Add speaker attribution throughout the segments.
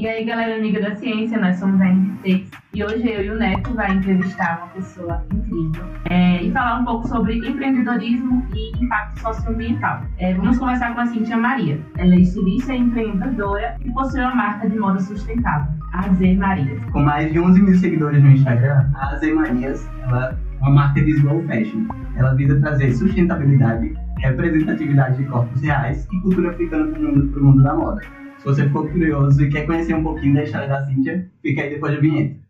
Speaker 1: E aí, galera amiga da ciência, nós somos a NT e hoje eu e o Neto vai entrevistar uma pessoa incrível é, e falar um pouco sobre empreendedorismo e impacto socioambiental. É, vamos conversar com a Cintia Maria. Ela é estilista e empreendedora e possui uma marca de moda sustentável, a Z.
Speaker 2: Com mais de 11 mil seguidores no Instagram, a Z Marias ela é uma marca de slow fashion. Ela visa trazer sustentabilidade, representatividade de corpos reais e cultura africana para o mundo da moda. Se você ficou curioso e quer conhecer um pouquinho da história da Cíntia, fica aí depois da vinheta.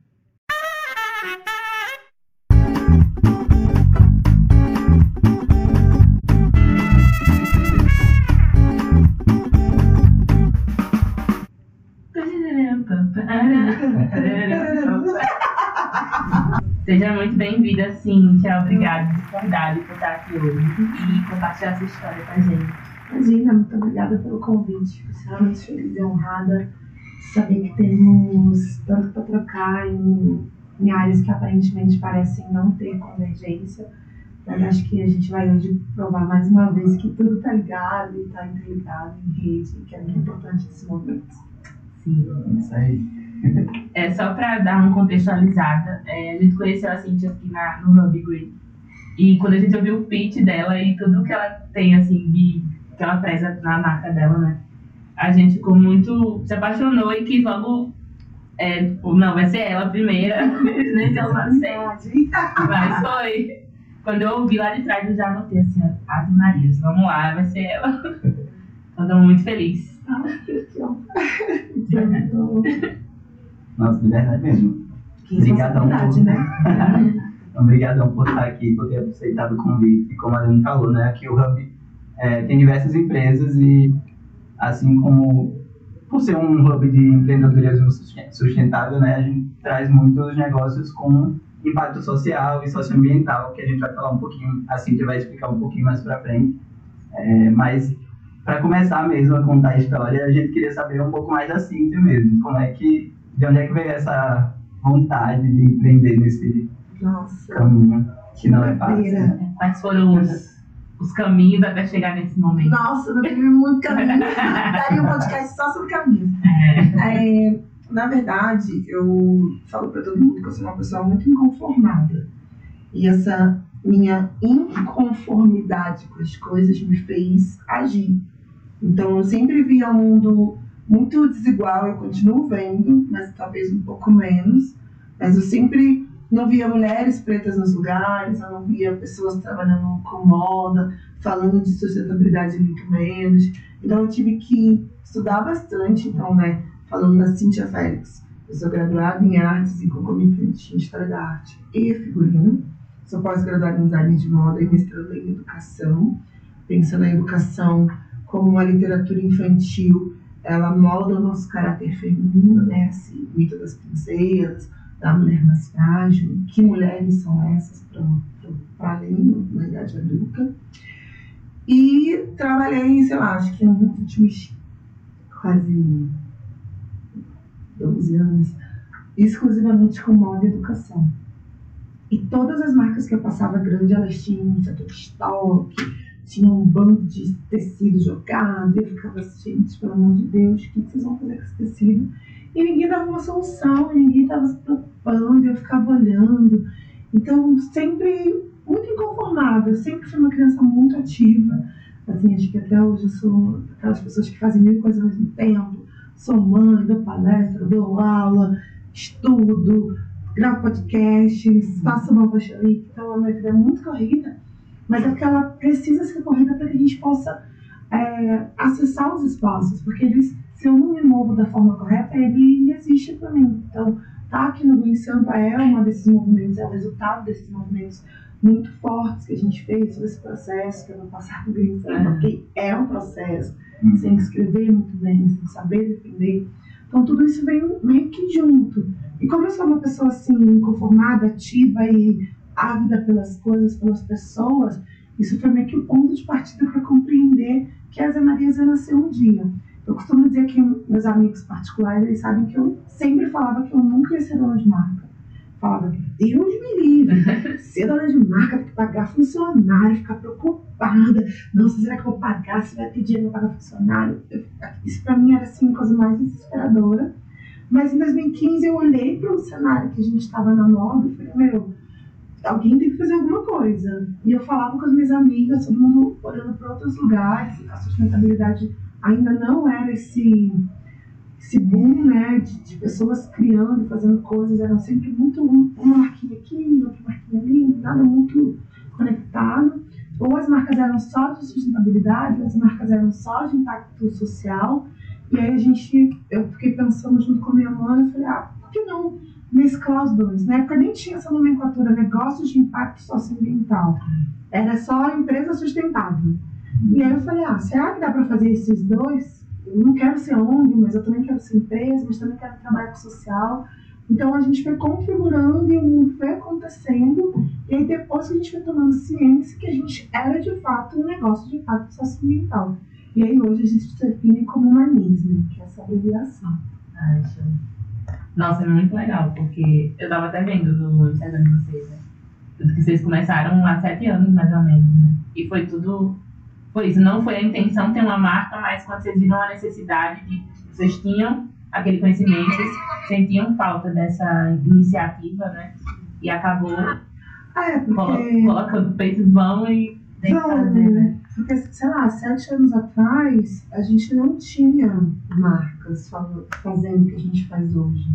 Speaker 1: Seja muito bem-vinda, Cíntia. Obrigada de verdade por estar aqui hoje e compartilhar essa história com a gente.
Speaker 3: Imagina, muito obrigada pelo convite. Sinceramente feliz e honrada saber que temos tanto para trocar em, em áreas que aparentemente parecem não ter convergência. Mas acho que a gente vai hoje provar mais uma vez que tudo está ligado e está interligado em rede, que é muito importante nesse momento.
Speaker 1: Sim,
Speaker 2: isso aí.
Speaker 1: É, só para dar uma contextualizada, é, a gente conheceu a Cintia aqui na, no Hub Green. E quando a gente ouviu o pitch dela e tudo que ela tem, assim, de, que ela preza na marca dela, né? A gente ficou muito. se apaixonou e quis logo. É, tipo, não, vai ser ela a primeira. Nem Deus vai ser. Mas foi. Quando eu ouvi lá de trás, eu já anotei assim: Ave Marias, vamos lá, vai ser ela. Então, estamos muito felizes.
Speaker 2: Nossa, de verdade mesmo.
Speaker 3: Obrigadão por... né?
Speaker 2: Obrigadão por estar aqui, por ter aceitado o convite. E como a Dani falou, né, aqui o Hub é, tem diversas empresas e, assim como por ser um hub de empreendedorismo sustentável, né, a gente traz muitos negócios com impacto social e socioambiental, que a gente vai falar um pouquinho, assim, que vai explicar um pouquinho mais para frente. É, mas para começar mesmo a contar a história, a gente queria saber um pouco mais da Cintia mesmo, como é que de onde é que veio essa vontade de empreender nesse
Speaker 3: Nossa,
Speaker 2: caminho que não é fácil?
Speaker 1: Né? Quais foram os, os caminhos até chegar nesse momento?
Speaker 3: Nossa, eu tive muito caminho. Daria um podcast só sobre caminhos. É. É, na verdade, eu falo para todo mundo que eu sou uma pessoa muito inconformada. E essa minha inconformidade com as coisas me fez agir. Então, eu sempre via o mundo muito desigual, eu continuo vendo, mas talvez um pouco menos. Mas eu sempre não via mulheres pretas nos lugares, eu não via pessoas trabalhando com moda, falando de sustentabilidade muito menos. Então eu tive que estudar bastante, então, né, falando da Cintia Félix. Eu sou graduada em artes e concomitante em História da Arte e Figurino. Sou pós-graduada em design de moda e mestrando em educação, pensando na educação como uma literatura infantil ela molda o nosso caráter feminino, né? Esse mito das princesas, da mulher mais frágil, que mulheres são essas para além da idade adulta. E trabalhei, sei lá, acho que nos últimos quase 12 anos, exclusivamente com moda e educação. E todas as marcas que eu passava grande, elas tinham um setor estoque, tinha um bando de tecido jogado, e eu ficava assim, gente, pelo amor de Deus, o que vocês vão fazer com esse tecido? E ninguém dava uma solução, ninguém estava se preocupando, eu ficava olhando. Então, sempre muito inconformada, sempre fui uma criança muito ativa. Assim, acho que até hoje eu sou aquelas pessoas que fazem mil coisas ao mesmo tempo. Sou mãe, dou palestra, dou aula, estudo, gravo podcast, faço uma ali. Então, a minha vida é muito corrida mas é porque ela precisa ser corrida para que a gente possa é, acessar os espaços, porque eles, se eu não me movo da forma correta, ele existe para mim. Então, tá aqui no Green Sampa é uma desses movimentos, é o resultado desses movimentos muito fortes que a gente fez, todo esse processo que eu vou passar no Green Sampa, é. porque é um processo, uhum. que escrever muito bem, que saber defender. Então, tudo isso vem meio que junto. E como eu sou uma pessoa assim, conformada, ativa e ávida pelas coisas, pelas pessoas, isso foi meio que o ponto de partida para compreender que a Zé Maria ia nascer um dia. Eu costumo dizer que meus amigos particulares eles sabem que eu sempre falava que eu nunca ia ser dona de marca. Falava, Deus me livre, ser dona de marca, tem que pagar funcionário, ficar preocupada. Nossa, será que eu vou pagar? Se vai ter dinheiro para pagar funcionário? Eu, isso para mim era assim, a coisa mais desesperadora. Mas em 2015 eu olhei para o cenário que a gente estava na moda e falei, meu, alguém tem que fazer alguma coisa. E eu falava com as minhas amigas, todo mundo olhando para outros lugares, a sustentabilidade ainda não era esse, esse boom né, de, de pessoas criando, fazendo coisas, eram sempre muito uma marquinha aqui, outra marquinha ali, nada muito conectado. Ou as marcas eram só de sustentabilidade, ou as marcas eram só de impacto social. E aí a gente, eu fiquei pensando junto com a minha mãe, eu falei, ah, por que não mesclar os dois? Na época nem tinha essa nomenclatura, negócios de impacto socioambiental. Era só empresa sustentável. E aí eu falei, ah, será que dá para fazer esses dois? Eu não quero ser ONG, mas eu também quero ser empresa, mas também quero trabalhar com social. Então a gente foi configurando e o mundo foi acontecendo. E aí depois que a gente foi tomando ciência que a gente era de fato um negócio de impacto socioambiental. E aí hoje a gente se define como humanismo, que é essa abreviação.
Speaker 1: Ai, Nossa, é muito legal, porque eu estava até vendo no Instagram de vocês, né? Tudo que vocês começaram há sete anos, mais ou menos, né? E foi tudo. Foi isso, não foi a intenção ter uma marca, mas quando vocês viram a necessidade de. Vocês tinham aquele conhecimento, vocês sentiam falta dessa iniciativa, né? E acabou
Speaker 3: é, porque...
Speaker 1: colocando peito vão e tem que fazer, né?
Speaker 3: Porque, sei lá, sete anos atrás, a gente não tinha marcas fazendo o que a gente faz hoje.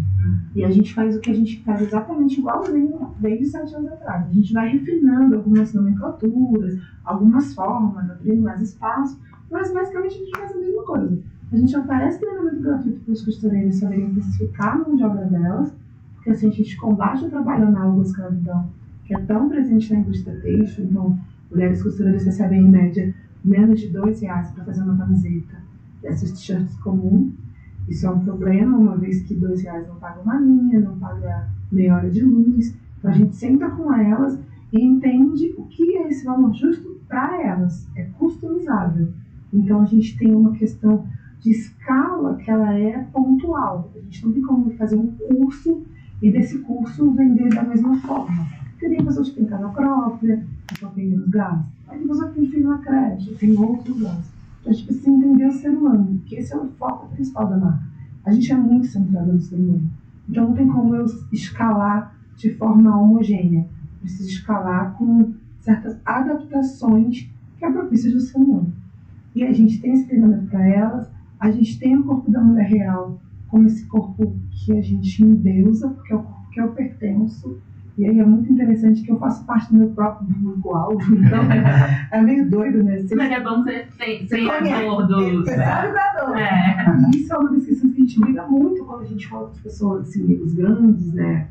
Speaker 3: E a gente faz o que a gente faz exatamente igualzinho desde sete anos atrás. A gente vai refinando algumas nomenclaturas, algumas formas, abrindo mais espaço, mas basicamente a gente faz a mesma coisa. A gente oferece treinamento gratuito para os costureiros saberem especificar a mão de obra delas, porque assim a gente combate o trabalho análogo à escravidão, que é tão presente na indústria têxtil, então Mulheres costureiras recebem em média menos de dois reais para fazer uma camiseta dessas t-shirts comum. Isso é um problema, uma vez que dois reais não paga uma linha, não paga meia hora de luz. Então a gente senta com elas e entende o que é esse valor justo para elas. É customizável. Então a gente tem uma questão de escala que ela é pontual. A gente não tem como fazer um curso e desse curso vender da mesma forma. Porque tem pessoas que têm casa própria, pessoa tem menos gastos. Aí tem que tem filho na creche, tem outros gastos. Então a gente precisa entender o ser humano, que esse é o foco principal da marca. A gente é muito centrado no ser humano. Então não tem como eu escalar de forma homogênea. Preciso escalar com certas adaptações que é propícias do ser humano. E a gente tem esse treinamento para elas, a gente tem o corpo da mulher real como esse corpo que a gente endeusa, porque é o corpo que eu pertenço, e aí é muito interessante que eu faço parte do meu próprio público-alvo, então é meio doido, né?
Speaker 1: Você, Mas é bom ser, ser, ser ator do...
Speaker 3: Você sabe da é. E isso é uma das questões que a gente briga muito quando a gente fala com as pessoas, assim, os grandes, né?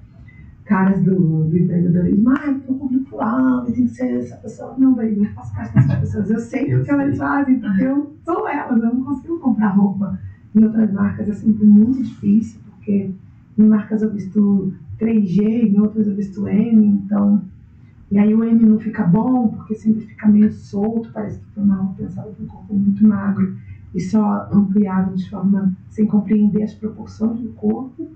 Speaker 3: Caras do, do empreendedorismo, ah, tem um público-alvo, tem que ser essa pessoa. Não, velho, eu faço parte dessas pessoas. Eu sei o que elas fazem, porque eu sou elas, eu não consigo comprar roupa em outras marcas, é sempre muito difícil, porque em marcas eu visto 3G, em outras eu visto M, então. E aí o M não fica bom, porque sempre fica meio solto, parece que foi mal pensado para um corpo muito magro e só ampliado de forma sem compreender as proporções do corpo.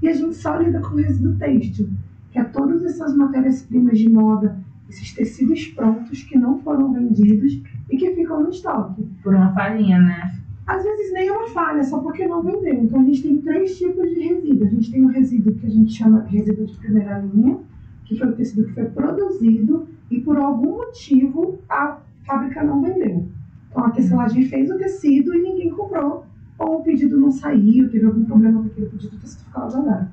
Speaker 3: E a gente só lida com o resíduo têxtil, que é todas essas matérias-primas de moda, esses tecidos prontos que não foram vendidos e que ficam no estoque.
Speaker 1: Por uma farinha, né?
Speaker 3: Às vezes nem é uma falha, só porque não vendeu. Então a gente tem três tipos de resíduo. A gente tem um resíduo que a gente chama de resíduo de primeira linha, que foi o tecido que foi produzido e por algum motivo a fábrica não vendeu. Então a tecelagem fez o tecido e ninguém comprou, ou o pedido não saiu, teve algum problema com aquele pedido, o tecido ficou jogado.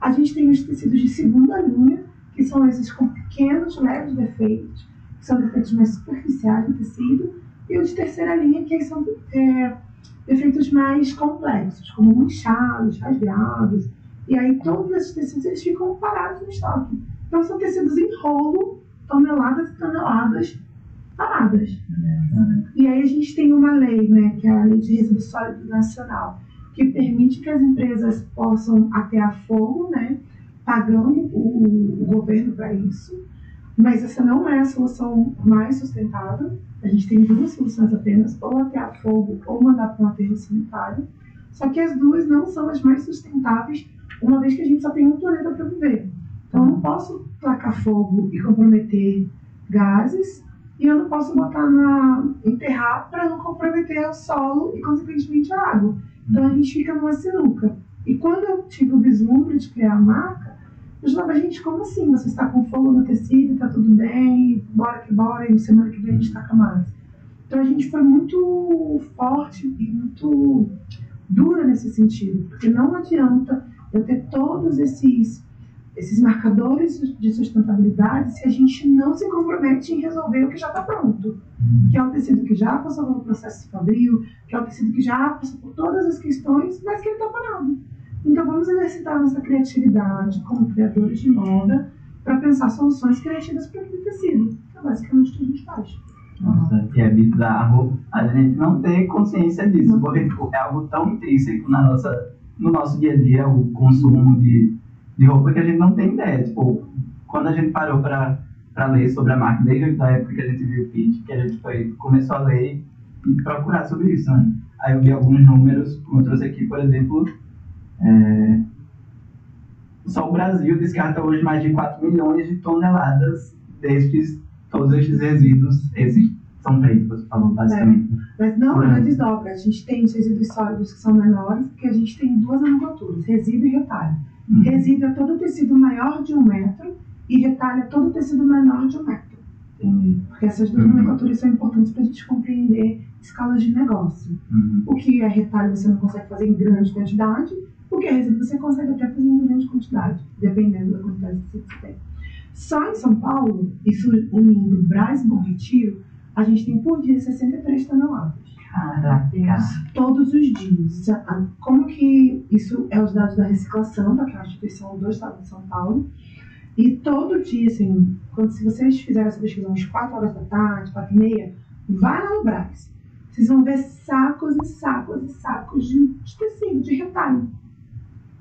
Speaker 3: A gente tem os tecidos de segunda linha, que são esses com pequenos, leves defeitos, que são defeitos mais superficiais do tecido, e os de terceira linha, que são é, efeitos mais complexos, como manchados, rasgados. E aí todos esses tecidos eles ficam parados no estoque. Então são tecidos em rolo, toneladas e toneladas paradas. E aí a gente tem uma lei, né, que é a Lei de Resíduo Sólido Nacional, que permite que as empresas possam atear fogo, né, pagando o, o governo para isso. Mas essa não é a solução mais sustentável. A gente tem duas soluções apenas, ou atear fogo ou mandar para um aterro sanitário. Só que as duas não são as mais sustentáveis, uma vez que a gente só tem um planeta para viver. Então eu não posso tacar fogo e comprometer gases, e eu não posso botar na enterrar para não comprometer o solo e consequentemente a água. Então a gente fica numa sinuca. E quando eu tive o vislumbre de criar a marca, falava, gente, como assim? Você está com fogo no tecido, tá tudo bem, bora que bora, e semana que vem a gente taca mais. Então a gente foi muito forte e muito dura nesse sentido, porque não adianta eu ter todos esses, esses marcadores de sustentabilidade se a gente não se compromete em resolver o que já está pronto. Que é o tecido que já passou pelo processo fabril, que é o tecido que já passou por todas as questões, mas que ele está parado. Então vamos exercitar nossa criatividade como criadores de moda para pensar soluções criativas para aquele tecido. É basicamente o que a gente faz.
Speaker 2: Nossa, que é bizarro a gente não ter consciência disso, porque tipo, é algo tão intrínseco na nossa, no nosso dia a dia, o consumo de, de roupa que a gente não tem ideia. Tipo, quando a gente parou para ler sobre a marca, desde a época que a gente viu o pitch, que a gente foi, começou a ler e procurar sobre isso, né? Aí eu vi alguns números, como eu trouxe aqui, por exemplo, é, só o Brasil descarta hoje mais de 4 milhões de toneladas destes todos estes resíduos, esses são três você falou, basicamente.
Speaker 3: É. Mas não, não desdobra. A gente tem os resíduos sólidos que são menores, porque a gente tem duas nomenclaturas, resíduo e retalho. Uhum. Resíduo é todo tecido maior de um metro e retalho é todo tecido menor de um metro. Uhum. Porque essas duas uhum. nomenclaturas são importantes para a gente compreender escalas de negócio.
Speaker 2: Uhum.
Speaker 3: O que é retalho você não consegue fazer em grande quantidade, o que é resíduo você consegue até fazer em grande quantidade, dependendo da quantidade que você tem. Só em São Paulo, isso unindo Braz e Bom Retiro, a gente tem por dia 63 toneladas.
Speaker 2: Caraca.
Speaker 3: Todos os dias. Como que isso é os dados da reciclação, daquela instituição do Estado de São Paulo. E todo dia, assim, quando, se vocês fizerem essa pesquisa umas 4 horas da tarde, 4 e meia, vai lá no Braz. Vocês vão ver sacos e sacos e sacos de, de tecido, de retalho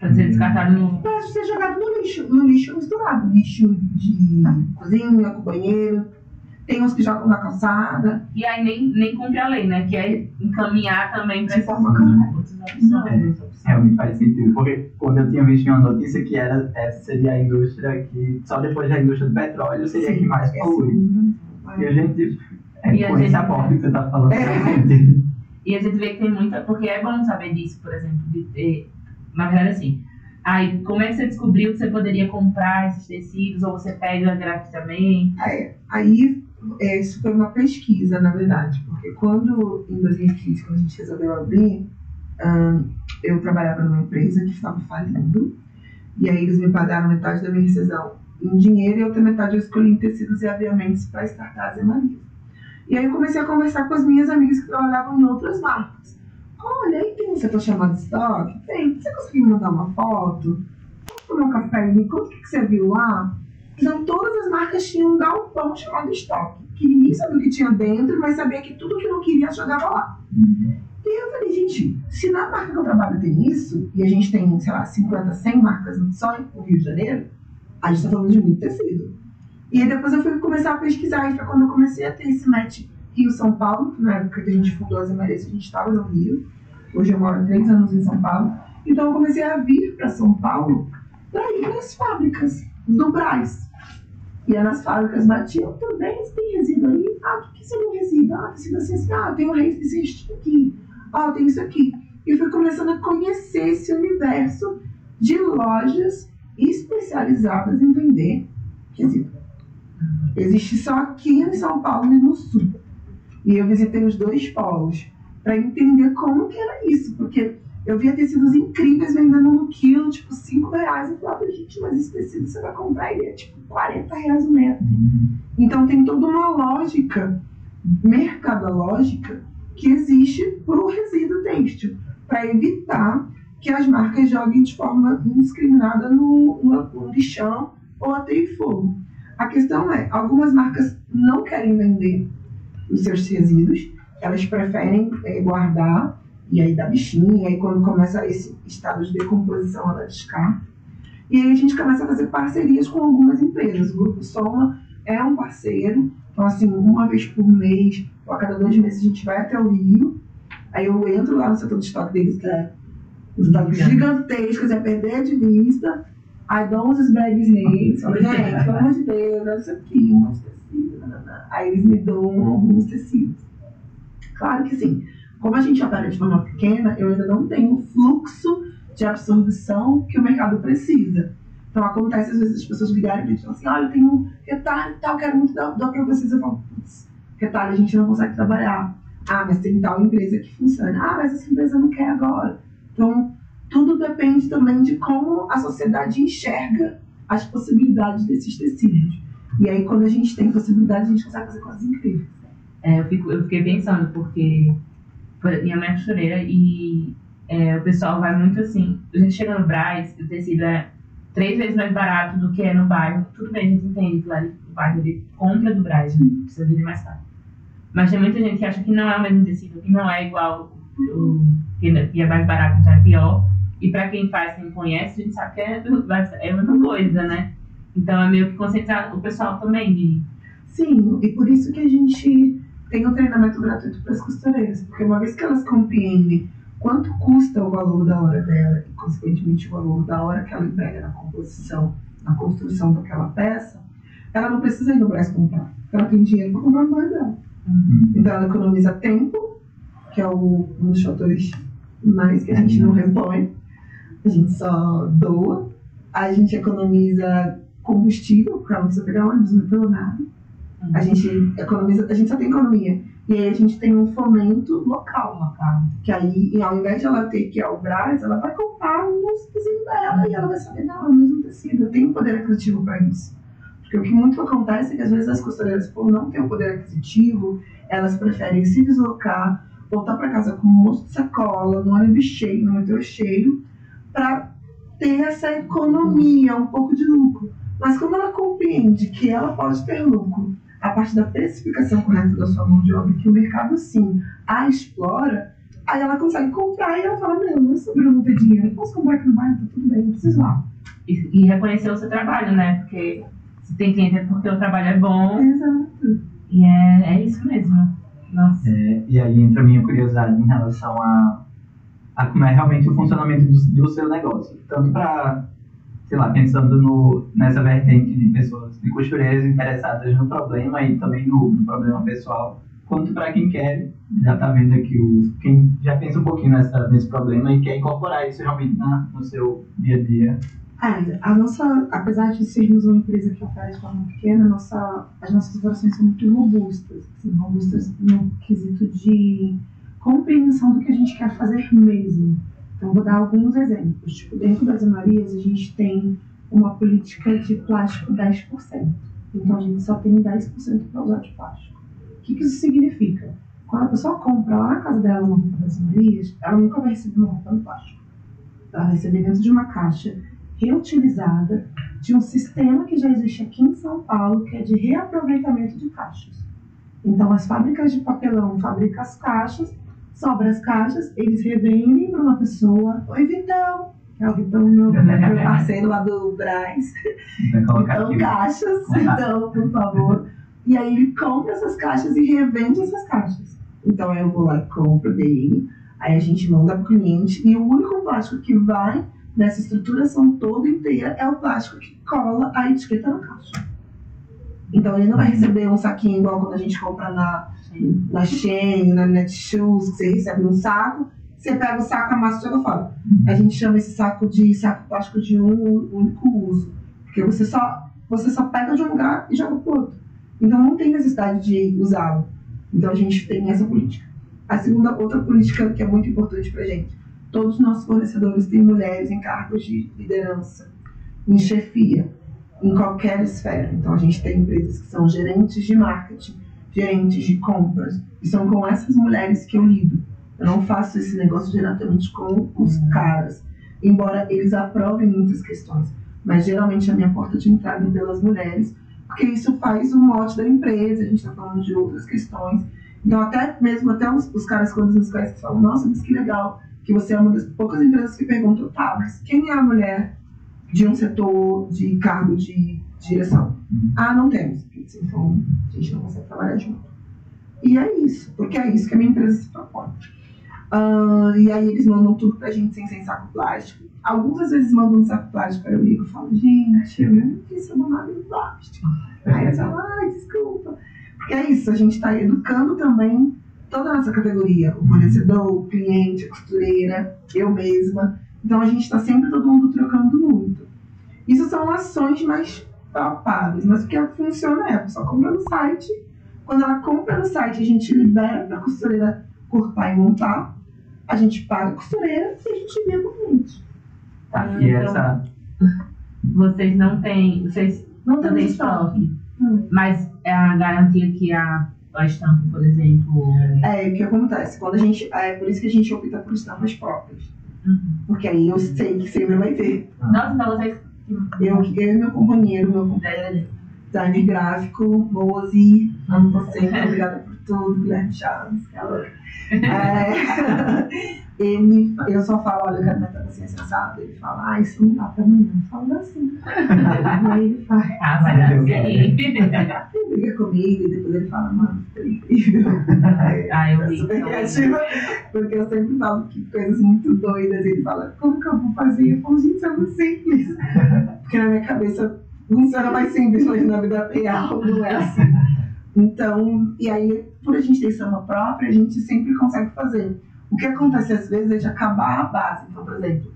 Speaker 1: Pra ser descartado no.
Speaker 3: Pra ser jogado no lixo, no lixo misturado. Lixo de cozinha, com banheiro. Tem uns que jogam na calçada.
Speaker 1: E aí nem, nem cumpre a lei, né? Que é encaminhar também para
Speaker 3: essa forma correta.
Speaker 2: Realmente faz sentido. Porque quando eu tinha visto uma notícia que era, essa seria a indústria que, só depois da indústria do petróleo, seria a que mais polui. E a gente. É, e com esse aporte que você está falando, é.
Speaker 1: E a gente vê que tem muita. Porque é bom saber disso, por exemplo, de ter na verdade, assim. Aí, como é que você descobriu que você poderia comprar esses tecidos ou você pede gratuitamente?
Speaker 3: É, aí, isso foi uma pesquisa, na verdade, porque quando, em 2015, quando a gente resolveu abrir, eu trabalhava numa empresa que estava falindo, e aí eles me pagaram metade da minha rescisão em dinheiro e outra metade eu escolhi em tecidos e aviamentos para startar as Marias. E aí eu comecei a conversar com as minhas amigas que trabalhavam em outras marcas. Olha, aí tem um setor chamado estoque? Tem. Você conseguiu mandar uma foto? Vamos tomar um café e quanto que você viu lá? Então, todas as marcas tinham um galpão chamado estoque, que ninguém sabia o que tinha dentro, mas sabia que tudo que não queria jogava lá. Uhum. E eu falei, gente, se na marca que eu trabalho tem isso, e a gente tem, sei lá, 50, 100 marcas só no Rio de Janeiro, a gente está falando de muito tecido. E aí depois eu fui começar a pesquisar, e foi quando eu comecei a ter esse match Rio-São Paulo, que na época que a gente fundou as Emerências, a gente estava no Rio. Hoje eu moro três anos em São Paulo. Então eu comecei a vir para São Paulo para ir nas fábricas do Braz. E nas fábricas batiam também, tem resíduo aí? Ah, o que seria um resíduo? Ah, tecido assim, ah, tem um resíduo aqui. Ah, tem isso aqui. E fui começando a conhecer esse universo de lojas especializadas em vender resíduo. Existe só aqui em São Paulo e no Sul. E eu visitei os dois polos para entender como que era isso, porque eu via tecidos incríveis vendendo no quilo, tipo, 5 reais. Eu falava, gente, mas esse tecido você vai comprar ele é tipo 40 reais o metro. Então tem toda uma lógica mercadológica que existe para o resíduo têxtil, para evitar que as marcas joguem de forma indiscriminada no, no, no lixão ou até em fogo. A questão é, algumas marcas não querem vender os seus resíduos, elas preferem é, guardar e aí dá bichinho, e aí quando começa esse estado de decomposição ela descarta. E aí a gente começa a fazer parcerias com algumas empresas. O Grupo Soma é um parceiro, então assim, uma vez por mês, ou a cada dois meses a gente vai até o Rio, aí eu entro lá no setor de estoque deles, que é um estoque gigantesco, é perder de vista, aí dou uns brags neles, gente, pelo amor de Deus, olha isso aqui, um monte aí eles me dão alguns tecidos. Claro que sim. Como a gente opera de forma pequena, eu ainda não tenho fluxo de absorção que o mercado precisa. Então acontece às vezes as pessoas ligarem e falam assim, olha, eu tenho um retalho e tal, quero muito dar, dar para vocês. Eu falo, putz, retalho a gente não consegue trabalhar. Ah, mas tem tal empresa que funciona. Ah, mas essa empresa não quer agora. Então, tudo depende também de como a sociedade enxerga as possibilidades desses tecidos. E aí, quando a gente tem possibilidade, a gente consegue fazer coisas incríveis.
Speaker 1: É, eu, fico, eu fiquei pensando, porque minha mãe é costureira e é, o pessoal vai muito assim. A gente chega no Braz, o tecido é três vezes mais barato do que é no bairro. Tudo bem, a gente entende que lá no bairro ele compra do Braz, né? precisa vender mais caro. Mas tem muita gente que acha que não é o mesmo tecido, que não é igual o que é mais barato, então é pior. E para quem faz, quem conhece, a gente sabe que é, é a mesma coisa, né? Então é meio que concentrar o pessoal também de.
Speaker 3: Sim, e por isso que a gente tem um treinamento gratuito para as costureiras, porque uma vez que elas compreendem quanto custa o valor da hora dela e, consequentemente, o valor da hora que ela emprega na composição, na construção daquela peça, ela não precisa ir no Brás comprar, porque ela tem dinheiro para comprar mais dela. Uhum. Então, ela economiza tempo, que é o, um dos fatores mais que a gente não repõe, a gente só doa, a gente economiza combustível, porque ela não precisa pegar ônibus, metrô, nada. A gente economiza, a gente só tem economia. E aí a gente tem um fomento local, local. Que aí, ao invés de ela ter que ir ao Brás, ela vai comprar um tecido dela e ela vai saber, não, é o mesmo tecido, eu tenho poder aquisitivo para isso. Porque o que muito acontece é que às vezes as costureiras, por não ter o poder aquisitivo, elas preferem se deslocar, voltar para casa com um monte de sacola, no ônibus cheio, no metrô cheio, para ter essa economia, um pouco de lucro. Mas como ela compreende que ela pode ter lucro a partir da precificação correta da sua mão de obra, que o mercado sim a explora, aí ela consegue comprar e ela fala, não, não é sobre eu não ter dinheiro, eu posso comprar aqui no bairro, tá tudo bem, não preciso lá.
Speaker 1: E, e reconhecer o seu trabalho, né? Porque se tem cliente é porque o trabalho é bom.
Speaker 3: Exato.
Speaker 1: E é, é isso mesmo. Nossa.
Speaker 2: É, e aí entra a minha curiosidade em relação a, a como é realmente o funcionamento do, do seu negócio. Tanto para sei lá, pensando no, nessa vertente de pessoas, de costureiras interessadas no problema e também no, no problema pessoal, quanto para quem quer, já está vendo aqui, o, quem já pensa um pouquinho nessa, nesse problema e quer incorporar isso realmente na, no seu dia a dia.
Speaker 3: É, a nossa, apesar de sermos uma empresa que opera de forma pequena, nossa, as nossas operações são muito robustas, assim, robustas no quesito de compreensão do que a gente quer fazer mesmo. Então, vou dar alguns exemplos. Tipo, dentro das Marias, a gente tem uma política de plástico 10%. Então, a gente só tem 10% para usar de plástico. O que, que isso significa? Quando a pessoa compra lá na casa dela uma roupa das Marias, ela nunca vai receber uma roupa no plástico. Ela vai receber dentro de uma caixa reutilizada de um sistema que já existe aqui em São Paulo, que é de reaproveitamento de caixas. Então, as fábricas de papelão fabricam as caixas sobra as caixas, eles revendem para uma pessoa. Oi, Vitão! É o Vitão, meu, meu parceiro lá do Braz. Então, caixas, então, por favor. E aí ele compra essas caixas e revende essas caixas. Então eu vou lá e compro dele, aí a gente manda para o cliente e o único plástico que vai nessa estruturação toda inteira é o plástico que cola a etiqueta na caixa. Então ele não vai receber um saquinho igual quando a gente compra na na Shein, na Netshoes, que você recebe um saco, você pega o saco, amassa e joga fora. A gente chama esse saco de saco plástico de um único uso, porque você só, você só pega de um lugar e joga pro outro. Então não tem necessidade de usá-lo. Então a gente tem essa política. A segunda, outra política que é muito importante pra gente, todos os nossos fornecedores têm mulheres em cargos de liderança, em chefia, em qualquer esfera. Então a gente tem empresas que são gerentes de marketing, gerentes de compras. E são com essas mulheres que eu lido. Eu não faço esse negócio diretamente com os caras, embora eles aprovem muitas questões. Mas geralmente a minha porta de entrada é pelas mulheres, porque isso faz o mote da empresa, a gente está falando de outras questões. Então, até mesmo até os, os caras, quando nos conhecem, falam: Nossa, mas que legal, que você é uma das poucas empresas que perguntam: Tá, mas quem é a mulher de um setor de cargo de direção. Uhum. Ah, não temos. Então, a gente não consegue trabalhar junto. E é isso, porque é isso que a minha empresa se propõe. Uh, e aí eles mandam tudo pra gente sem, sem saco plástico. Algumas vezes mandam um saco plástico, aí eu ligo e falo, gente, eu não quis nada em plástico. Aí eles falam, ai, desculpa. Porque é isso, a gente está educando também toda a nossa categoria, o fornecedor, o cliente, a costureira, eu mesma. Então a gente está sempre todo mundo trocando muito. Isso são ações mais palpáveis, mas o que funciona é a pessoa compra no site. Quando ela compra no site, a gente libera para a costureira cortar e montar. A gente paga a costureira e a gente para o cliente.
Speaker 2: Tá, e
Speaker 1: então-
Speaker 2: essa.
Speaker 1: Vocês não têm. Vocês
Speaker 3: Não
Speaker 1: têm
Speaker 3: estoque. Não.
Speaker 1: Mas é a garantia que a, a estampa, por exemplo.
Speaker 3: É, o que acontece? Quando a gente. É por isso que a gente opta por estampas próprias.
Speaker 1: Uhum.
Speaker 3: Porque aí eu sei que sempre vai ter.
Speaker 1: Nossa, então vocês.
Speaker 3: Eu, eu e meu companheiro, meu companheiro designer gráfico, Mozi, amo você, muito obrigada por tudo, Guilherme Chaves, que é louco. É, ele, eu só falo, olha, eu quero meter assim, sensado. Ele fala, ah, isso não dá pra mim, não. Eu falo, dá sim. e aí ele faz.
Speaker 1: Ah, vai dar
Speaker 2: Eu
Speaker 1: sim.
Speaker 3: Ele briga comigo e depois ele fala, mano, foi incrível.
Speaker 1: Ah, eu
Speaker 3: É
Speaker 1: vi.
Speaker 3: super criativa, porque eu sempre falo que coisas muito doidas. Ele fala, como que eu vou fazer? Eu falo, gente, isso é muito simples. Porque na minha cabeça funciona mais simples, mas na vida real não é assim. Então, e aí, por a gente ter samba própria, a gente sempre consegue fazer. O que acontece às vezes é de acabar a base. Então, por exemplo,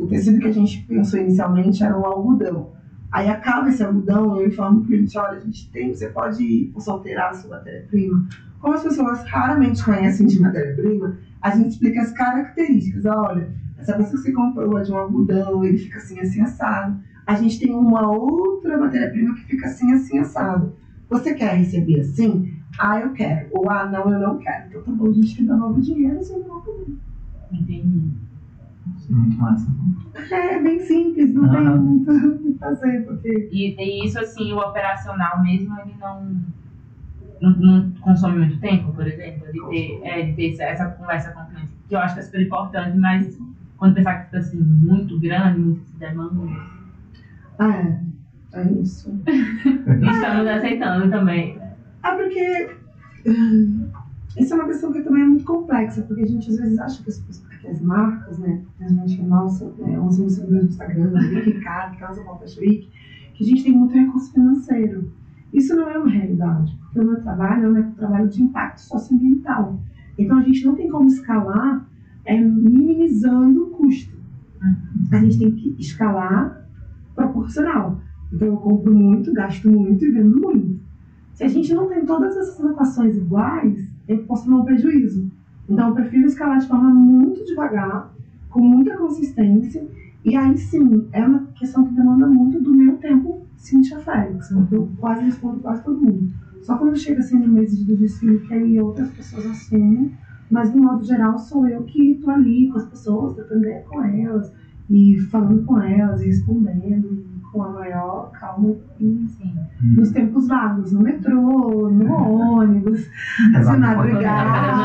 Speaker 3: o tecido que a gente pensou inicialmente era o algodão. Aí acaba esse algodão, eu informo o cliente, olha, a gente tem, você pode alterar a sua matéria-prima. Como as pessoas raramente conhecem de matéria-prima, a gente explica as características. Olha, essa peça que você comprou é de um algodão, ele fica assim, assim, assado. A gente tem uma outra matéria-prima que fica assim, assim, assado. Você quer receber assim? Ah, eu quero. Ou ah, não, eu não quero. Então tá bom, a gente te dá novo dinheiro, você não problema.
Speaker 1: Entendi.
Speaker 2: Muito massa.
Speaker 3: É bem simples, não tem
Speaker 2: Aham.
Speaker 3: muito o que fazer, porque
Speaker 1: E, e isso, assim, o operacional mesmo, ele não, não, não consome muito tempo, por exemplo, de ter, é, de ter essa, essa conversa com o cliente, que eu acho que é super importante, mas quando pensar que fica assim, muito grande, muitas demandas,
Speaker 3: é, é isso.
Speaker 1: estamos aceitando também.
Speaker 3: Ah, porque hum, isso é uma questão que também é muito complexa, porque a gente às vezes acha que as, que as marcas, né, principalmente a nossa, né, usam seguidores do Instagram, Ricardo, que usa Volta Week, que a gente tem muito recurso financeiro. Isso não é uma realidade, porque o meu trabalho é um trabalho de impacto socioambiental. Então a gente não tem como escalar é, minimizando o custo. A gente tem que escalar proporcional. Então eu compro muito, gasto muito e vendo muito. Se a gente não tem todas essas equações iguais, eu posso tomar um prejuízo. Então eu prefiro escalar de forma muito devagar, com muita consistência, e aí sim, é uma questão que demanda muito do meu tempo, Cintia Félix, eu quase respondo quase todo mundo. Só quando chega assim no mês do desfile que aí outras pessoas assumem, mas de modo geral sou eu que estou ali com as pessoas, ideia com elas, e falando com elas, e respondendo com a maior calma e
Speaker 1: Sim.
Speaker 3: nos tempos vagos, no metrô, no ônibus, de
Speaker 2: Exato.
Speaker 3: madrugada,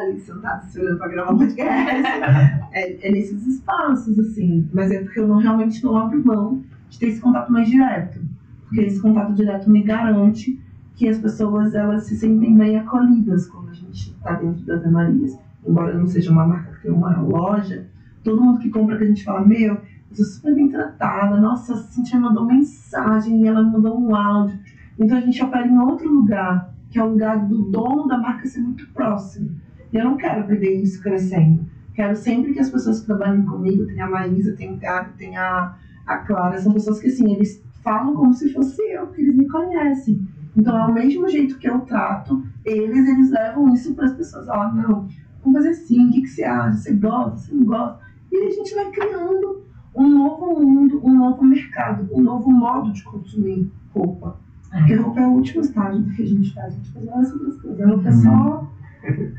Speaker 3: ali sentado esperando pra gravar podcast. é, é nesses espaços, assim. Mas é porque eu não realmente não abro mão de ter esse contato mais direto. Porque esse contato direto me garante que as pessoas elas se sentem bem acolhidas quando a gente está dentro das Marias. Embora não seja uma marca que tem uma loja, todo mundo que compra que a gente fala, meu, sou super bem tratada, nossa, a Cintia mandou mensagem e ela mandou um áudio. Então a gente opera em outro lugar, que é o lugar do dono da marca ser muito próximo. E eu não quero perder isso crescendo. Quero sempre que as pessoas que trabalhem comigo, tem a Maísa, tem o Gabi, tem a, a Clara, são pessoas que assim, eles falam como se fosse eu, porque eles me conhecem. Então é o mesmo jeito que eu trato eles, eles levam isso para as pessoas. Ó, não, vamos fazer assim, o que, que você acha? Você gosta, você não gosta? E a gente vai criando um novo mundo, um novo mercado, um novo modo de consumir roupa. Porque
Speaker 1: É.
Speaker 3: roupa é o último estágio do que a gente faz. A gente faz várias outras coisas. A roupa é só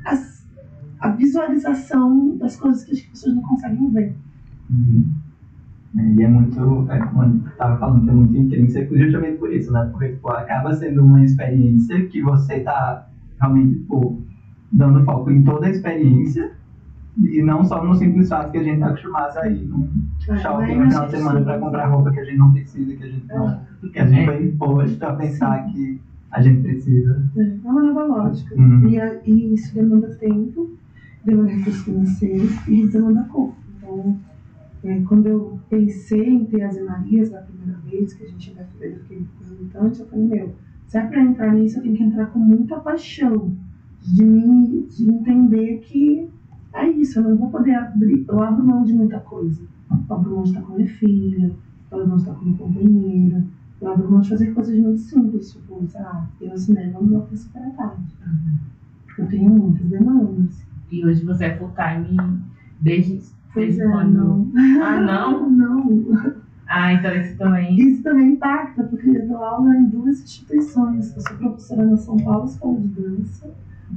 Speaker 3: as- a visualização das coisas que as pessoas não conseguem ver.
Speaker 2: Uhum. É, E é muito, é, como eu estava falando, que é muito intrínseco justamente por isso, né? Porque tipo, acaba sendo uma experiência que você está realmente tipo, dando foco em toda a experiência e não só no simples fato que a gente está acostumado a ir num shopping no final de semana para comprar roupa que a gente não precisa, que a gente não, que a gente foi imposto a pensar que a gente precisa.
Speaker 3: É uma nova lógica.
Speaker 2: Uhum.
Speaker 3: E, a- e isso demanda tempo, demanda recurso financeiro e demanda corpo. Então, é, quando eu pensei em ter as Marias da primeira vez, que a gente ainda fez, eu fiquei eu falei, meu, se é para entrar nisso, eu tenho que entrar com muita paixão, de, me, de entender que é isso, eu não vou poder abrir, eu abro mão de muita coisa. Eu abro mão de estar com minha filha, eu abro mão de estar com minha companheira, eu abro mão de fazer coisas muito simples, tipo, sei lá, ir ao cinema não vou super à tarde. Porque eu tenho muitas demandas.
Speaker 1: E hoje você é full time desde,
Speaker 3: Pois
Speaker 1: desde
Speaker 3: é,
Speaker 1: quando?
Speaker 3: não.
Speaker 1: Ah, não?
Speaker 3: Não.
Speaker 1: Ah, então isso também.
Speaker 3: Isso também impacta, porque eu dou aula em duas instituições. Eu sou professora na São Paulo Escola de Dança,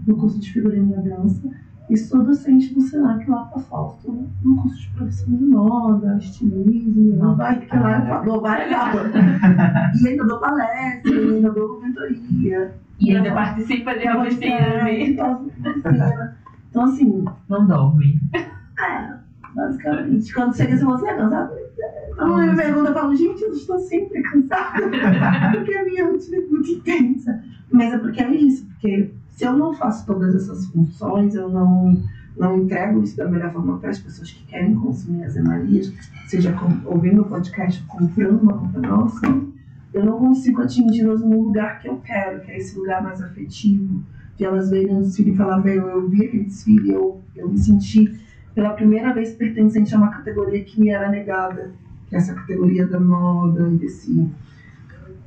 Speaker 3: no curso de figurino da dança, e sou docente no Senac lá para Fausto, no curso de produção de moda, estilismo,
Speaker 1: Nossa,
Speaker 3: vai, que lá eu dou várias aulas. E ainda dou palestra, e ainda dou mentoria.
Speaker 1: E ainda participa de alguns filmes.
Speaker 3: Então, assim,
Speaker 1: Não dorme.
Speaker 3: é, basicamente, quando chega assim, você é cansado. Então, eu me pergunto, eu falo, gente, eu estou sempre cansada. porque a minha rotina é muito intensa. Mas é porque é isso, porque se eu não faço todas essas funções, eu não, não entrego isso da melhor forma para as pessoas que querem consumir as Marias, seja com, ouvindo o podcast ou comprando uma roupa nossa, eu não consigo atingi-las no lugar que eu quero, que é esse lugar mais afetivo, de elas verem o desfile e falar, meu, eu vi aquele desfile, eu, eu me senti pela primeira vez pertencente a uma categoria que me era negada, que é essa categoria da moda e desse,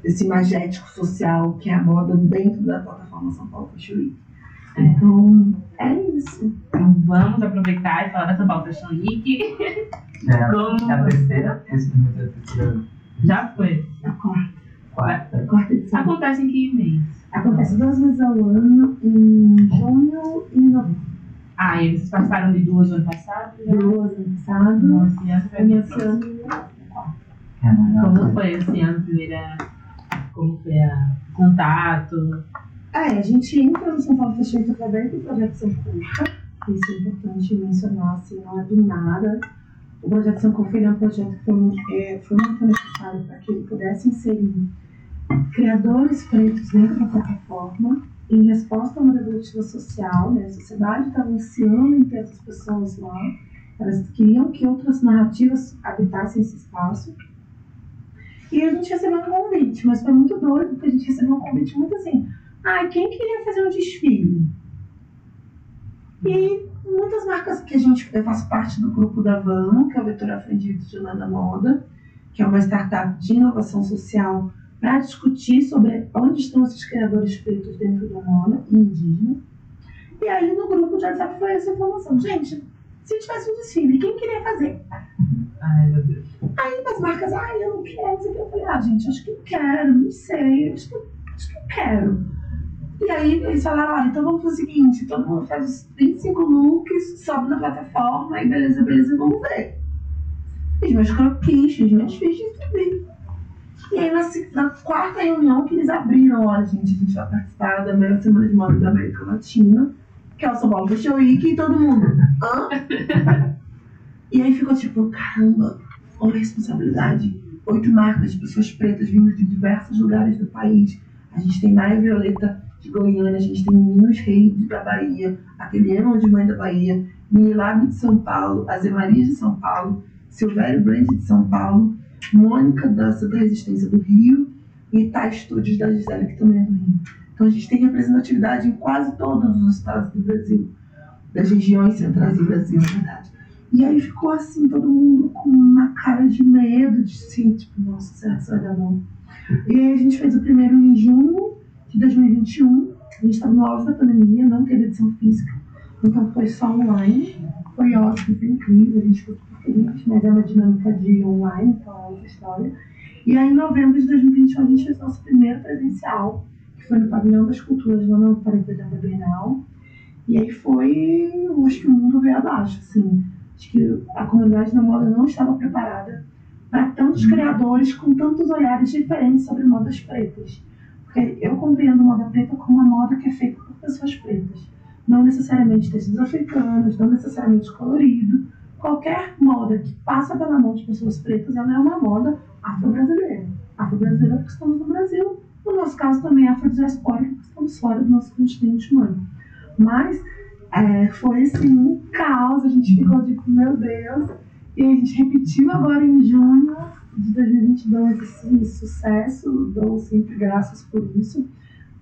Speaker 3: desse magético social, que é a moda dentro da plataforma São Paulo Fashion Week. Então, é isso.
Speaker 1: Então vamos aproveitar e falar da São Paulo Fashion Week.
Speaker 2: É,
Speaker 1: Como
Speaker 2: é a terceira, esse é
Speaker 1: já foi.
Speaker 3: A quarta,
Speaker 2: quarta.
Speaker 3: quarta edição.
Speaker 1: Acontece em que mês?
Speaker 3: Acontece duas vezes ao ano, em junho e em novembro.
Speaker 1: Ah, e eles passaram de duas no ano passado? já?
Speaker 3: Duas ano passado,
Speaker 1: Nossa, e essa foi a minha
Speaker 3: esse ano
Speaker 1: Como foi esse ano, a primeira. Como foi a contato?
Speaker 3: É, a gente entra no São Paulo Week através do projeto Sancuca, isso é importante mencionar, assim, não é do nada. O projeto Sancuca ele é um projeto que foi, é, foi muito necessário para que ele pudesse inserir criadores pretos dentro da plataforma em resposta a uma revolutiva social, né? A sociedade estava ansiando em ter essas pessoas lá, elas queriam que outras narrativas habitassem esse espaço. E a gente recebeu um convite, mas foi muito doido, porque a gente recebeu um convite muito assim, ah, quem queria fazer um desfile? E muitas marcas que a gente, eu faço parte do grupo da Vano, que é o Vetor Aprendido de Nada Moda, que é uma startup de inovação social para discutir sobre onde estão esses criadores pretos dentro da moda e indígena. E aí no grupo de WhatsApp foi essa informação. Gente, se tivesse um desfile, quem queria fazer?
Speaker 1: Ai, meu Deus.
Speaker 3: Aí as marcas, ai, eu não quero, não sei o que. Eu falei, ah, gente, acho que eu quero, não sei, acho que, eu- acho que eu quero. E aí eles falaram, olha, então vamos fazer o seguinte, todo mundo faz os 25 looks, sobe na plataforma e beleza, beleza, vamos ver. Fiz meus croquis, fiz minhas fichas subi. E aí na, na quarta reunião que eles abriram, olha, gente, a gente vai participar da maior semana de moda da América Latina, que é o São Paulo Fashion Week, e todo mundo, hã? E aí ficou tipo, caramba, olha a responsabilidade. Oito marcas de pessoas pretas vindo de diversos lugares do país. A gente tem Maia Violeta de Goiânia, a gente tem Meninos Reis da Bahia, Ateliê Mão de Mãe da Bahia, Minilab de São Paulo, Azemaria de São Paulo, Silvério Brand de São Paulo, Mônica da Resistência do Rio e Tá Estúdios da Gisele, que também é do Rio. Então a gente tem representatividade em quase todos os estados do Brasil, das regiões centrais do Brasil, na verdade. E aí ficou assim, todo mundo com uma cara de medo, de sim, tipo, nossa, será que isso vai? E aí a gente fez o primeiro em junho de 2021, a gente estava no auge da pandemia, não teve edição física, então foi só online, foi ótimo, foi incrível, a gente ficou super feliz, mas é uma dinâmica de online, então é outra história. E aí em novembro de 2021 a gente fez nosso primeiro presencial, que foi no Pavilhão das Culturas, lá no Parque da Bienal, e aí foi, acho que o mundo veio abaixo, assim, Acho que a comunidade da moda não estava preparada para tantos criadores com tantos olhares diferentes sobre modas pretas. Porque eu compreendo moda preta como uma moda que é feita por pessoas pretas. Não necessariamente tecidos africanos, não necessariamente colorido. Qualquer moda que passa pela mão de pessoas pretas, ela é uma moda afro-brasileira. Afro-brasileira porque estamos no Brasil. No nosso caso também é afrodiaspórica porque estamos fora do nosso continente humano. Mas é, foi assim um caos, a gente ficou tipo, meu Deus. E a gente repetiu agora em junho de 2022 esse sucesso, dou sempre graças por isso.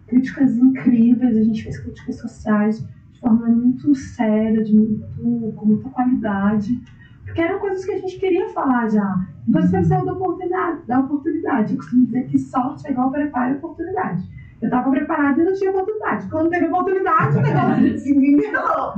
Speaker 3: Críticas incríveis, a gente fez críticas sociais, gente forma muito séria, de muito, com muita qualidade, porque eram coisas que a gente queria falar já. Então você precisava da oportunidade, da oportunidade. Eu costumo dizer que sorte é igual preparo e oportunidade. Eu estava preparada e não tinha oportunidade. Quando teve oportunidade, o negócio se enganou.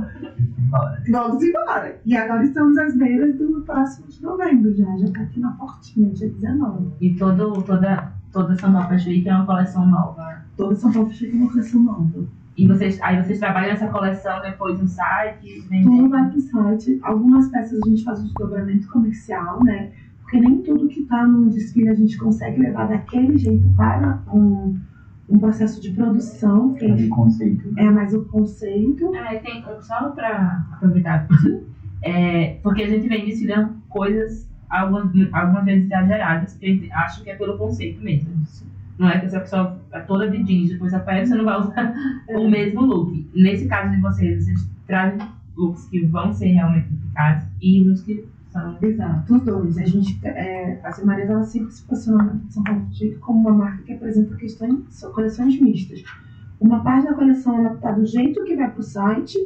Speaker 3: Vamos embora. E agora estamos às beiras do próximo de novembro já. Já está aqui na portinha, dia 19.
Speaker 1: E todo, toda, toda São Paulo Fashion Week é uma coleção nova.
Speaker 3: Toda São Paulo chega uma coleção nova.
Speaker 1: E vocês, aí vocês trabalham essa coleção depois no site? vendem?
Speaker 3: Tudo vai pro site. Algumas peças a gente faz o desdobramento comercial, né? Porque nem tudo que tá no desfile a gente consegue levar daquele jeito para um, um processo de produção, que
Speaker 2: Aquele conceito.
Speaker 3: é mais o conceito.
Speaker 1: Ah, tem, só pra aproveitar, é, porque a gente vem desfilando coisas algumas, algumas vezes exageradas, que a gente acha que é pelo conceito mesmo. Não é que essa pessoa tá toda de jeans, depois aparece, você não vai usar o mesmo look. Nesse caso de vocês, vocês trazem looks que vão ser realmente eficazes e uns que são.
Speaker 3: Exato, os dois. A gente, é, a Semarias, ela sempre se posiciona na São Paulo como uma marca que apresenta questões, coleções mistas. Uma parte da coleção ela está do jeito que vai para o site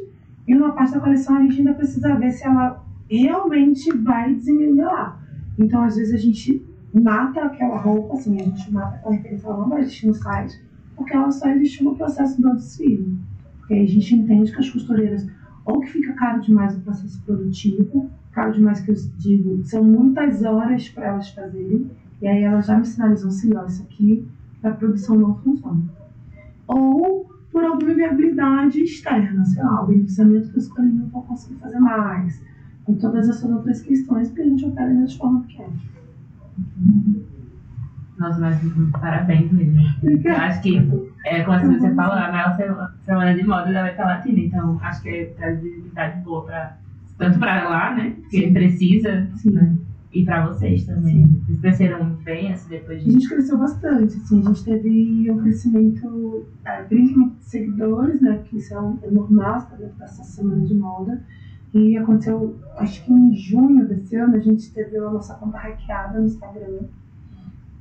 Speaker 3: e uma parte da coleção a gente ainda precisa ver se ela realmente vai desenganar. Então, às vezes, a gente mata aquela roupa, assim, a gente mata aquela referência, ela não vai existir no site, porque ela só existe no processo do desfile. Porque a gente entende que as costureiras, ou que fica caro demais o processo produtivo, caro demais que eu digo, são muitas horas para elas fazerem, e aí elas já me sinalizam assim, ó, isso aqui para produção não funciona. Ou por alguma viabilidade externa, sei lá, o beneficiamento que eu escolhi não vou conseguir fazer mais. E todas essas outras questões, porque a gente opera da forma que é.
Speaker 1: Nossa, mas parabéns mesmo. Eu acho que, é, como assim você falou, a maior semana- de moda da América Latina, então acho que é traz visibilidade boa pra, tanto para lá, né? Porque
Speaker 3: Sim.
Speaker 1: precisa,
Speaker 3: Sim.
Speaker 1: né? E para vocês também. Vocês cresceram bem assim depois
Speaker 3: A
Speaker 1: disso.
Speaker 3: gente cresceu bastante, assim, a gente teve um crescimento, é, principalmente de seguidores, né, que isso é, um, é normal, está dentro dessa semana de moda, e aconteceu, acho que em junho desse ano, a gente teve a nossa conta hackeada no Instagram,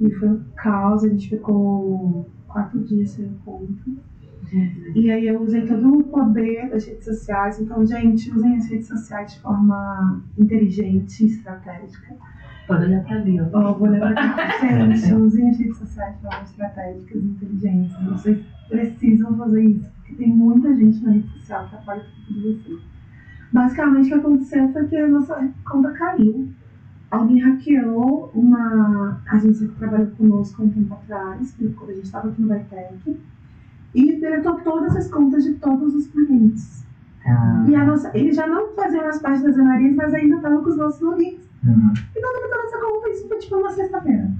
Speaker 3: e foi um caos, a gente ficou quatro dias sem conta, e aí eu usei todo o poder das redes sociais, então, gente, usem as redes sociais de forma inteligente e estratégica,
Speaker 1: Pode olhar pra ali, ó.
Speaker 3: Ó, vou lembrar que gente, usem as redes sociais de forma estratégicas e inteligentes. Vocês precisam fazer isso, porque tem muita gente na rede social que apoia tudo de vocês. Basicamente, o que aconteceu foi que a nossa conta caiu. Alguém hackeou uma agência que trabalhou conosco há um tempo atrás, quando a gente estava aqui no Vitec, e deletou todas as contas de todos os clientes.
Speaker 2: Ah,
Speaker 3: E a nossa, eles já não faziam mais parte das anarias, mas ainda estavam com os nossos logins.
Speaker 2: hum,
Speaker 3: E não deletou nossa conta, isso foi tipo uma sexta-feira.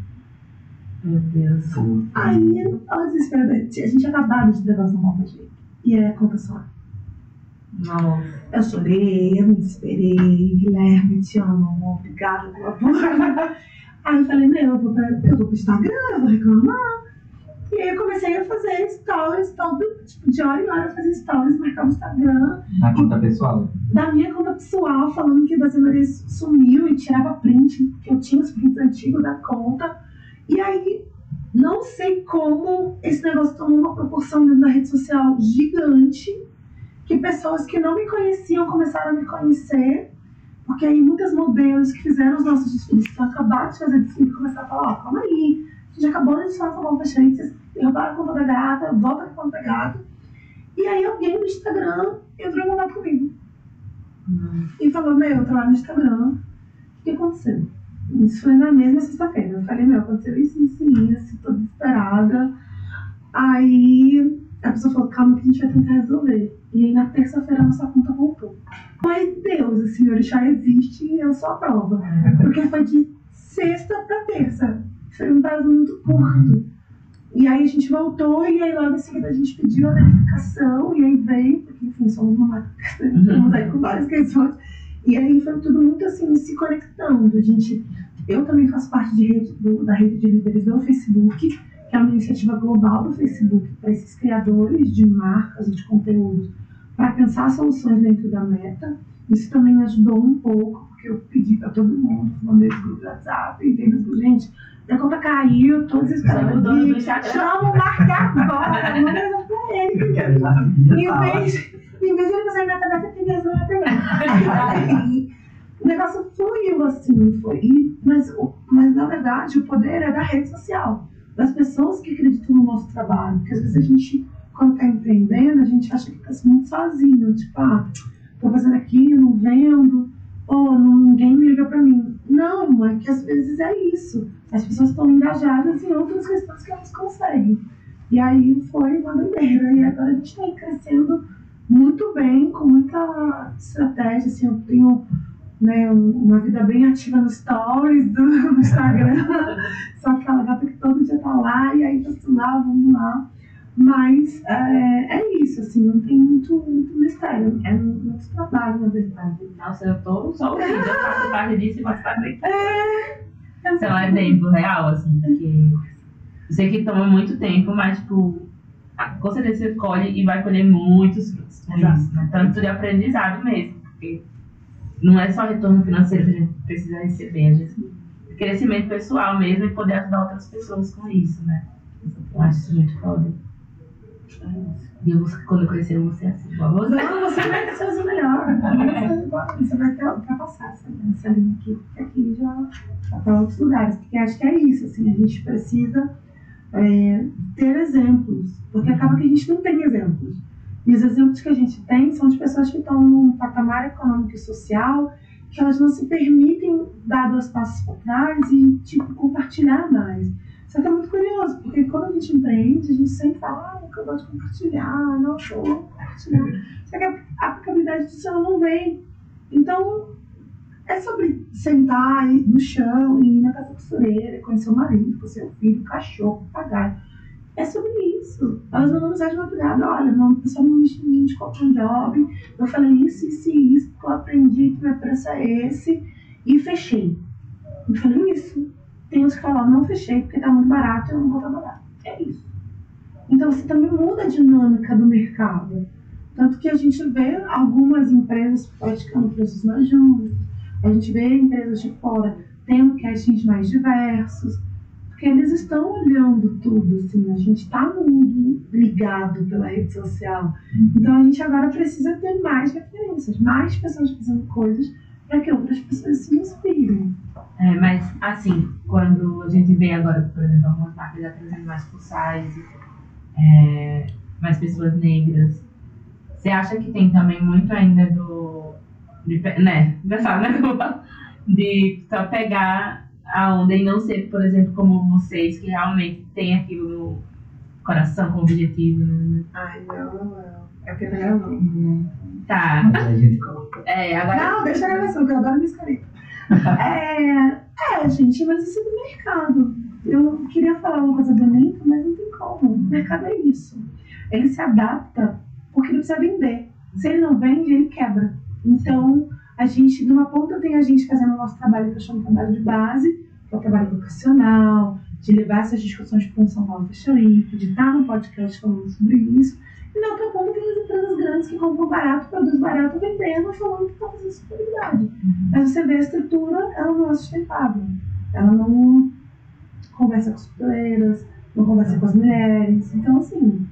Speaker 1: Meu Deus.
Speaker 3: Aí, ao desespero, da gente, a gente acabado de levar essa nota de E aí a conta só.
Speaker 1: Nossa.
Speaker 3: Eu chorei, eu me desesperei, Guilherme, te amo, obrigada pela porra. Aí eu falei, meu, eu vou, pra, eu vou pro Instagram, eu vou reclamar. E aí eu comecei a fazer stories, todo, tipo, de hora em hora eu fazia stories, marcava o Instagram,
Speaker 2: Na conta pessoal.
Speaker 3: da minha conta pessoal, falando que das Maria sumiu e tirava print, que eu tinha os prints antigos da conta. E aí, não sei como esse negócio tomou uma proporção dentro da rede social gigante, que pessoas que não me conheciam começaram a me conhecer, porque aí muitas modelos que fizeram os nossos desfiles, que acabaram de fazer desfile, começaram a falar, ó, calma aí, gente acabou de falar com a Roupa Cheia, vocês derrubaram a conta da gata, volta com a conta da gata. E aí alguém no Instagram entrou em contato comigo e falou, meu, eu tô lá no Instagram, o que aconteceu? Isso foi na mesma sexta-feira. Eu falei, meu, aconteceu isso, isso e isso, tô desesperada. Aí a pessoa falou, calma que a gente vai tentar resolver. E aí na terça-feira a nossa conta voltou. Ai, Deus, o senhor já existe e eu sou a prova. Porque foi de sexta pra terça. Foi um prazo muito curto. E aí a gente voltou e aí logo em seguida a gente pediu a verificação e aí veio, porque enfim, somos uma marca estamos aí com várias questões. E aí foi tudo muito assim, se conectando. A gente, eu também faço parte de rede, do- da rede de líderes do Facebook, que é uma iniciativa global do Facebook para esses criadores de marcas e de conteúdos, para pensar soluções dentro da meta. Isso também ajudou um pouco, porque eu pedi para todo mundo, mandei os grupos do WhatsApp, entendeu? Gente, minha conta caiu, todos
Speaker 1: Chama o
Speaker 3: esperando.
Speaker 1: dono do Instagram.
Speaker 3: Chama o Marca agora, manda mensagem pra ele.
Speaker 2: Minha
Speaker 3: Em vez, em vez de ele fazer a tarefa, tem que resolver a tarefa. O negócio fluiu assim, foi. E, mas, mas, na verdade, o poder é da rede social, das pessoas que acreditam no nosso trabalho. Porque às vezes a gente, quando está empreendendo, a gente acha que está muito sozinho. Tipo, ah, tô fazendo aqui, não vendo, ou ninguém liga para mim. Não, é que às vezes é isso. As pessoas estão engajadas em outras questões que elas conseguem. E aí foi uma doideira. E agora a gente está crescendo muito bem, com muita estratégia. Assim, eu tenho né, um- uma vida bem ativa nos stories do Instagram. Só aquela gata que todo dia tá lá e aí tá lá, vamos lá. Mas é, é isso, assim, não tem muito, muito mistério. É muito trabalho, na verdade.
Speaker 1: Nossa, eu tô só ouvindo, eu faço parte disso e faço parte.
Speaker 3: É
Speaker 1: Sei lá, exemplo real, assim, porque eu sei que toma muito tempo, mas, tipo, a- com certeza você colhe e vai colher muitos frutos com
Speaker 3: Exato.
Speaker 1: isso, né? Tanto de aprendizado mesmo, porque não é só retorno financeiro que a gente precisa receber, a gente crescimento pessoal mesmo e poder ajudar outras pessoas com isso, né? Eu acho isso muito foda. Eu, vou- quando crescer, vou ser assim, você.
Speaker 3: Não, você vai ser o melhor. Você, você vai ter, ultrapassar essa, linha aqui, porque aqui já para outros lugares. Porque acho que é isso, assim, a gente precisa é, ter exemplos, porque acaba que a gente não tem exemplos. E os exemplos que a gente tem são de pessoas que estão num patamar econômico e social que elas não se permitem dar dois passos para trás e, tipo, compartilhar mais. Só que é muito curioso, porque quando a gente empreende, a gente sempre fala, ah, eu gosto de compartilhar, não, vou compartilhar. Só que a aplicabilidade disso ela não vem. Então, é sobre sentar no chão, ir na casa costureira, conhecer o marido, conhecer o filho, o cachorro, o. É sobre isso. Elas mandam mensagem de madrugada, olha, não, pessoal não me indicou para um job, eu falei isso, isso e isso, eu aprendi que meu preço é esse, e fechei. Eu falei isso. Tem uns que falam, não fechei porque tá muito barato, eu não vou trabalhar. É isso. Então você também muda a dinâmica do mercado. Tanto que a gente vê algumas empresas praticando preços mais justos, a gente vê empresas de fora tendo castings mais diversos, porque eles estão olhando tudo, assim, a gente está no mundo ligado pela rede social. Então a gente agora precisa ter mais referências, mais pessoas fazendo coisas para que outras pessoas se inspirem.
Speaker 1: É, mas, assim, quando a gente vê agora, por exemplo, algumas marcas já trazendo mais full size, é, mais pessoas negras, você acha que tem também muito ainda do. De, né? Engraçado, né? De só pegar a onda e não ser, por exemplo, como vocês, que realmente tem aquilo no coração como objetivo. né?
Speaker 3: Ai, não, não, não. É porque eu não.
Speaker 1: Tá.
Speaker 2: Mas a gente coloca.
Speaker 1: É, agora.
Speaker 3: Não, deixa a gravação, que eu adoro minhas caretas. É, é, gente, mas isso é do mercado. Eu queria falar uma coisa bonita, mas não tem como. O mercado é isso. Ele se adapta porque ele precisa vender. Se ele não vende, ele quebra. Então, a gente, numa ponta, tem a gente fazendo o nosso trabalho, que eu chamo de trabalho de base, que é o trabalho educacional, de levar essas discussões para o São Paulo Fashion Week, de estar no podcast falando sobre isso. E na outra ponta tem as empresas grandes que compram barato, produzem barato, vendendo, falando que estão fazendo sustentabilidade. Mas você vê a estrutura, ela não é sustentável. Ela não conversa com as costureiras, não conversa com as mulheres. Então, assim.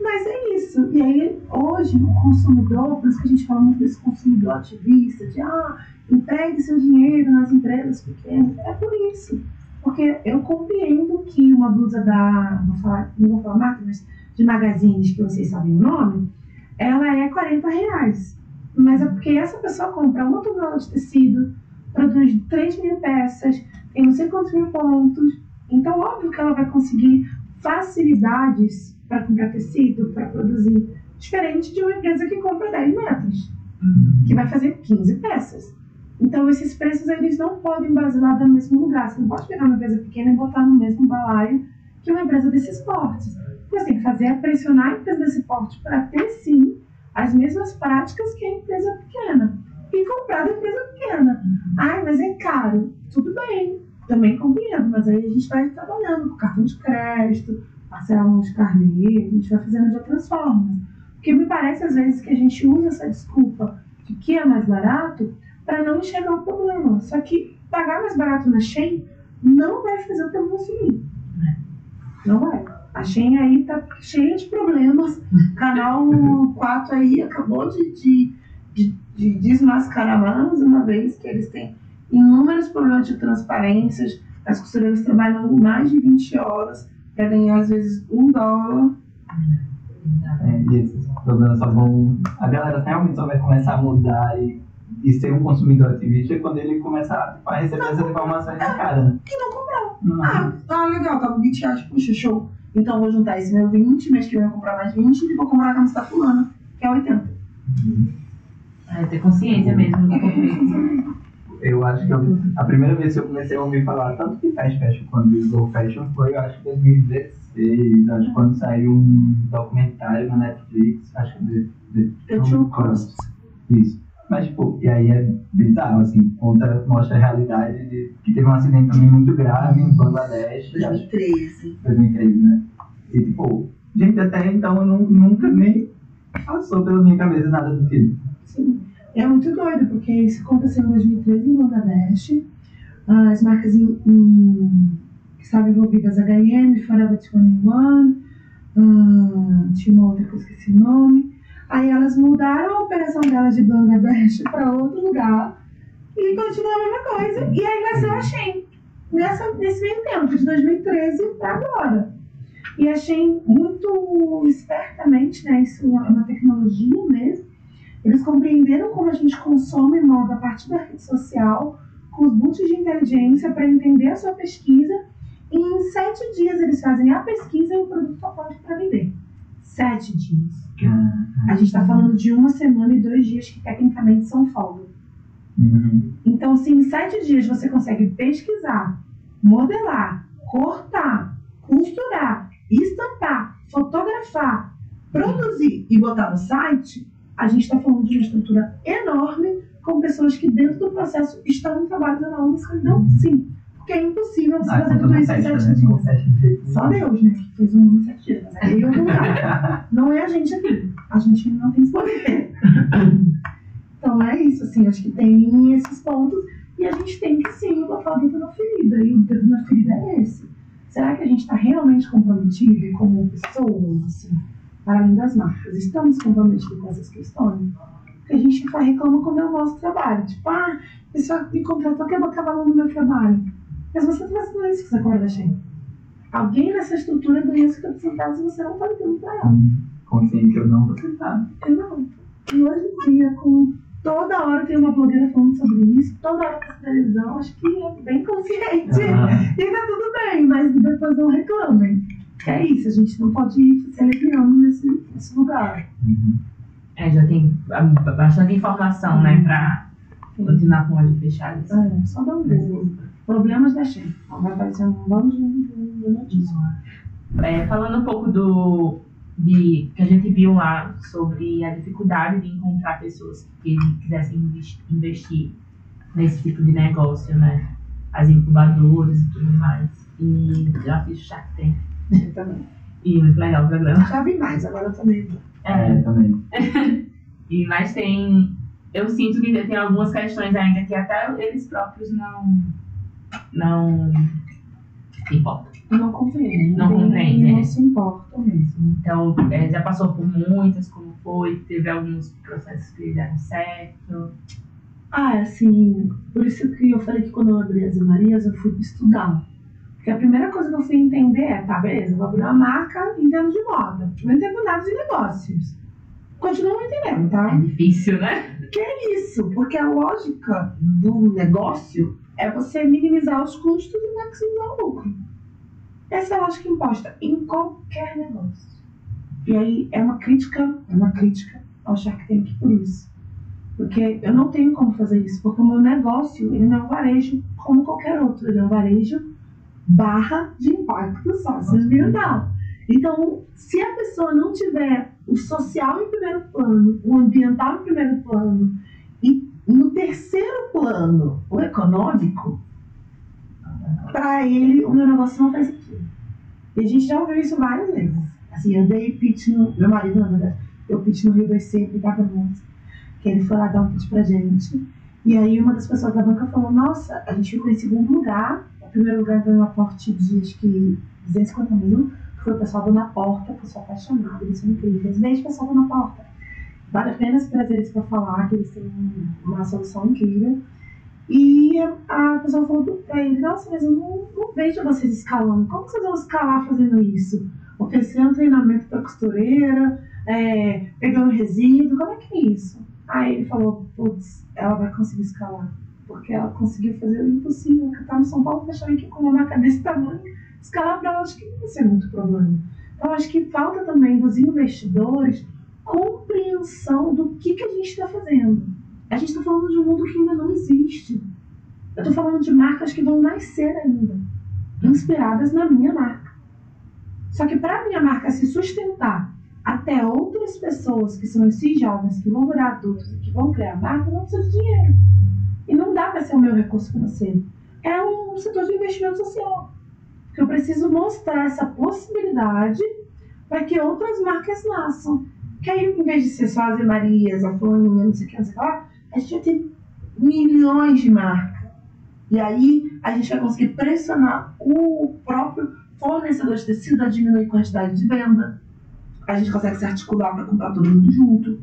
Speaker 3: Mas é isso. E aí, hoje, o consumidor, por isso que a gente fala muito desse consumidor ativista, de ah, empregue seu dinheiro nas empresas pequenas. É por isso. Porque eu compreendo que uma blusa da. Vou falar, não vou falar marca, mas de magazines que vocês sabem o nome, ela é 40 reais. Mas é porque essa pessoa compra uma tonelada de tecido, produz 3 mil peças, tem não sei quantos mil pontos. Então, óbvio que ela vai conseguir facilidades para comprar tecido, para produzir. Diferente de uma empresa que compra 10 metros, que vai fazer 15 peças. Então, esses preços eles não podem basilar no mesmo lugar. Você não pode pegar uma empresa pequena e botar no mesmo balaio que uma empresa desses portes. Você tem que fazer é pressionar a empresa desse porte para ter, sim, as mesmas práticas que a empresa pequena. E comprar da empresa pequena. Ai, mas é caro. Tudo bem, também compreendo, mas aí a gente vai trabalhando com cartão de crédito, parcelando de carnê, a gente vai fazendo de outras formas. Porque me parece às vezes que a gente usa essa desculpa de que é mais barato para não enxergar o problema. Só que pagar mais barato na Shein não vai fazer o problema sumir. Não vai. A Shein aí tá cheia de problemas. Canal 4 aí acabou de, de, de, de desmascarar mais uma vez que eles têm inúmeros problemas de transparências. As costureiras trabalham mais de 20 horas para ganhar, às vezes, um dólar.
Speaker 2: É, e esses problemas só vão. A galera realmente só vai começar a mudar e, e ser um consumidor ativista quando ele começar a receber essas informações de cara. né?
Speaker 3: E não comprar.
Speaker 2: Não.
Speaker 3: Ah, ah, legal, tá com 20 reais, puxa, show. Então vou juntar esse meu 20, mês que vem eu vou comprar mais 20 e vou comprar a camiseta fulana, que é 80.
Speaker 1: É, ter consciência mesmo do conflito.
Speaker 2: Eu acho que eu- a primeira vez que eu comecei a ouvir falar tanto de fast fashion quanto de slow fashion foi, eu acho que 2016, acho que quando saiu um documentário na Netflix, acho que de, de
Speaker 3: The True Cost.
Speaker 2: Isso. Mas, tipo, e aí é bizarro, assim, conta, mostra a realidade de que teve um acidente também muito grave em Bangladesh, acho que
Speaker 3: 2013.
Speaker 2: 2013, né? E, tipo, gente, até então eu nu- nunca nem passou pela minha cabeça nada do tipo.
Speaker 3: Sim. É muito doido, porque isso aconteceu em 2013 em Bangladesh. As marcas em, em- que estavam envolvidas, H&M, Forever 21, ah, tinha uma outra que eu esqueci o nome. Aí elas mudaram a operação delas de Bangladesh para outro lugar e continuou a mesma coisa. E aí nasceu a Shein, nessa, nesse meio tempo, de 2013 para agora. E a Shein, muito espertamente, né, isso é uma tecnologia mesmo, eles compreenderam como a gente consome moda a partir da rede social, com os boots de inteligência para entender a sua pesquisa. E em sete dias eles fazem a pesquisa e o produto está pronto para vender. Sete dias. A gente está falando de uma semana e dois dias que tecnicamente são folga.
Speaker 2: Uhum.
Speaker 3: Então, se em sete dias você consegue pesquisar, modelar, cortar, costurar, estampar, fotografar, produzir e botar no site, a gente está falando de uma estrutura enorme com pessoas que dentro do processo estão em trabalho da longa escravidão, sim. Porque é impossível você
Speaker 2: Ah,
Speaker 3: fazer
Speaker 2: conta
Speaker 3: tudo
Speaker 2: não
Speaker 3: isso em sete?
Speaker 2: Não
Speaker 3: dias. Só. Deus, né? Que fez um mundo em sete dias. Mas aí eu lugar. Não é a gente aqui. A gente não tem esse poder. Então é isso, assim, acho que tem esses pontos e a gente tem que sim botar o dedo na ferida. E o dedo na ferida é esse. Será que a gente está realmente comprometido como pessoas, assim, para além das marcas? Estamos comprometidos com essas questões? Porque a gente reclama quando é o nosso trabalho. Tipo, ah, a pessoa me contratou, quer botar valor no meu trabalho. Mas você não está fazendo isso que você acorda, gente. Alguém nessa estrutura ganha 50 centavos e você não está ligando para ela.
Speaker 2: Consciente que eu não, você sabe.
Speaker 3: Exato. E hoje em dia, com toda hora tem uma blogueira falando sobre isso, toda hora na televisão, acho que é bem consciente.
Speaker 2: Ah,
Speaker 3: E tá tudo bem, mas depois não reclamem. Que é isso, a gente não pode ir se aliviando nesse, nesse lugar.
Speaker 2: uhum.
Speaker 1: É, já tem ah, bastante informação, né, pra continuar com o olho fechado.
Speaker 3: É, só dá um Google. Problemas da gente. Vai aparecer um bando de, de, de notícias.
Speaker 1: É, falando um pouco do de, que a gente viu lá sobre a dificuldade de encontrar pessoas que quisessem investi- investir nesse tipo de negócio, né? As incubadoras e tudo mais. E já fiz o Shark Tank.
Speaker 3: Eu também.
Speaker 1: E muito legal o programa.
Speaker 3: Já vi mais, agora eu também.
Speaker 2: É, também.
Speaker 1: E, mas tem. Eu sinto que tem algumas questões ainda que até eles próprios não. Não. se importam.
Speaker 3: Não compreende.
Speaker 1: Não compreende,
Speaker 3: Não
Speaker 1: é.
Speaker 3: se importa mesmo.
Speaker 1: Então, é, já passou por muitas, como foi, teve alguns processos que deram certo.
Speaker 3: Ah, assim, por isso que eu falei que quando eu abri as Marias, eu fui estudar. Porque a primeira coisa que eu fui entender é, tá, beleza, eu vou abrir uma marca entendo de moda. Não entendo nada de negócios. Continuo não entendendo, tá?
Speaker 1: É difícil, né?
Speaker 3: isso, porque a lógica do negócio é você minimizar os custos e maximizar o lucro. Essa é a lógica imposta em qualquer negócio. E aí é uma crítica, é uma crítica ao Shark Tank por isso. Porque eu não tenho como fazer isso, porque o meu negócio ele não é um varejo como qualquer outro, ele é um varejo barra de impacto socioambiental. Então, se a pessoa não tiver o social em primeiro plano, o ambiental em primeiro plano no terceiro plano o econômico, para ele o meu negócio não faz sentido. E a gente já ouviu isso várias vezes. Assim, eu dei pitch no. Meu marido, verdade, eu pitch no Rio 2C, aplicava música, que ele foi lá dar um pitch pra gente. E aí uma das pessoas da banca falou, nossa, a gente ficou em segundo lugar. O primeiro lugar ganhou um aporte de acho que 250 mil, Foi o pessoal do Na Porta, pessoal apaixonado, eles são incríveis. Beijo, pessoal do Na Porta. Vale a pena trazer eles para falar, que eles têm uma solução incrível. E a pessoa falou pra ele, nossa, mas eu não, não vejo vocês escalando. Como vocês vão escalar fazendo isso? Oferecendo treinamento para costureira, é, pegando resíduo, como é que é isso? Aí ele falou, putz, ela vai conseguir escalar. Porque ela conseguiu fazer o impossível, que tá no São Paulo fechando aqui com uma marca desse tamanho. Escalar para ela acho que não vai ser muito problema. Então acho que falta também dos investidores compreensão do que, que a gente está fazendo. A gente está falando de um mundo que ainda não existe. Eu estou falando de marcas que vão nascer ainda, inspiradas na minha marca. Só que para a minha marca se sustentar até outras pessoas que são esses jovens que vão virar adultos e que vão criar marca, não precisa de dinheiro. E não dá para ser o meu recurso financeiro. É um setor de investimento social. Que eu preciso mostrar essa possibilidade para que outras marcas nasçam. Que aí, em vez de ser só as Marias, a Fulaninha, não sei o que, não sei o que lá, a gente vai ter milhões de marcas. E aí a gente vai conseguir pressionar o próprio fornecedor de tecido a diminuir a quantidade de venda. A gente consegue se articular para comprar todo mundo junto.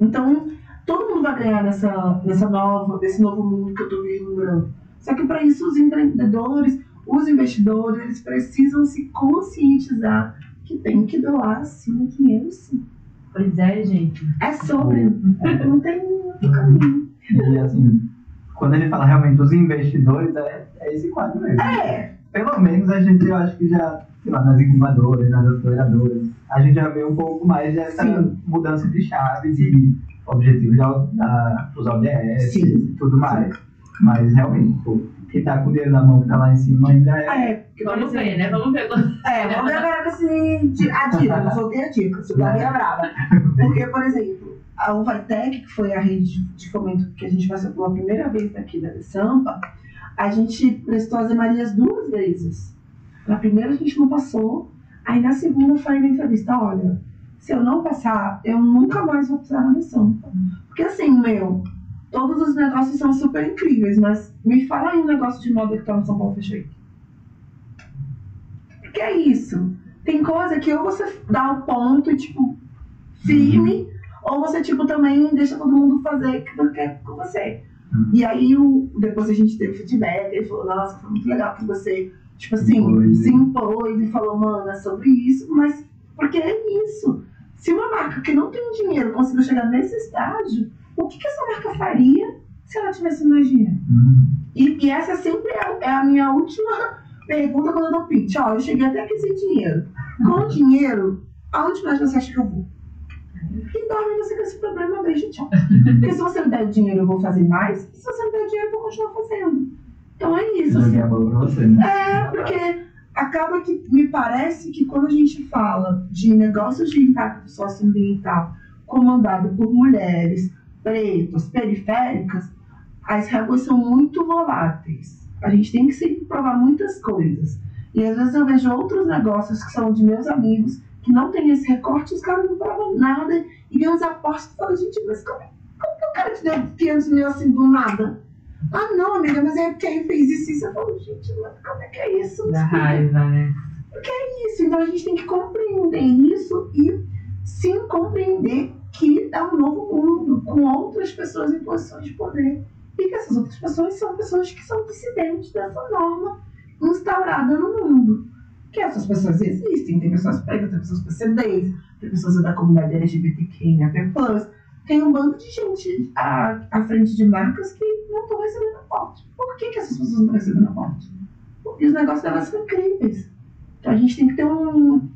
Speaker 3: Então, todo mundo vai ganhar nessa, nessa nova, nesse novo mundo que eu estou vislumbrando. Só que para isso os empreendedores, os investidores, eles precisam se conscientizar que tem que doar sim o dinheiro sim.
Speaker 1: Pois é, gente.
Speaker 3: É sobre. Não tem outro caminho.
Speaker 2: E assim, quando ele fala realmente dos investidores, é, é esse quadro mesmo.
Speaker 3: É.
Speaker 2: Pelo menos a gente, eu acho que já, sei lá, nas incubadoras, nas aceleradoras, a gente já vê um pouco mais dessa
Speaker 3: Sim.
Speaker 2: mudança de chave, de objetivos da, da, dos ODS
Speaker 3: Sim.
Speaker 2: e tudo mais. Mas realmente, pô, quem tá com o dinheiro na mão que tá lá em cima ainda é.
Speaker 3: É,
Speaker 1: Vamos ver, né? Vamos ver.
Speaker 3: É, vamos ver agora com esse, a dica, eu soltei a dica, se o Gabi é brava. Porque, por exemplo, a Uvatec, que foi a rede de fomento que a gente passou pela primeira vez daqui da Sampa, a gente prestou as Marias duas vezes. Na primeira a gente não passou, aí na segunda foi na entrevista, olha, se eu não passar, eu nunca mais vou precisar na Sampa. Porque assim, meu, todos os negócios são super incríveis, mas me fala aí um negócio de moda que tá no São Paulo Fashion Week. Porque é isso. Tem coisa que ou você dá o ponto e, tipo, firme, ou você, tipo, também deixa todo mundo fazer o que quer com você.
Speaker 2: Uhum.
Speaker 3: E aí, o, depois a gente teve feedback, ele falou, nossa, foi muito legal que você, tipo assim,
Speaker 2: Impôs,
Speaker 3: se
Speaker 2: né?
Speaker 3: impôs e falou, mano, é sobre isso, mas porque é isso. Se uma marca que não tem dinheiro conseguiu chegar nesse estágio, o que, que essa marca faria se ela tivesse mais dinheiro?
Speaker 2: Hum,
Speaker 3: E, e essa sempre é, é a minha última pergunta quando eu dou pitch. Ó, eu cheguei até aqui sem dinheiro. Com dinheiro, aonde mais você acha que eu vou? E dorme você com esse problema, beijo, tchau. Porque se você me der dinheiro, eu vou fazer mais. Se você me der dinheiro, eu vou continuar fazendo. Então é isso. assim.
Speaker 2: pra você, né?
Speaker 3: É, porque acaba que me parece que quando a gente fala de negócios de impacto socioambiental comandado por mulheres, pretas, periféricas, as réguas são muito voláteis. A gente tem que sempre provar muitas coisas. E às vezes eu vejo outros negócios que são de meus amigos que não tem esse recorte, os caras não provam nada e vêm os apostos e falam, gente, mas como, como que o cara te deu 500 mil assim do nada? Ah, não, amiga, mas é quem fez isso e isso. Eu falo, gente, mas como é que é isso?
Speaker 1: Da raiva, né?
Speaker 3: isso. Então a gente tem que compreender isso e sim compreender que é um novo mundo com outras pessoas em posições de poder. E que essas outras pessoas são pessoas que são dissidentes dessa norma instaurada no mundo. Que essas pessoas existem, tem pessoas pretas, tem pessoas PCDs, tem pessoas da comunidade LGBTQIA+, tem um bando de gente à, à frente de marcas que não estão recebendo aporte. Por que, que essas pessoas não estão recebendo aporte? Porque os negócios delas são incríveis. Então a gente tem que ter um.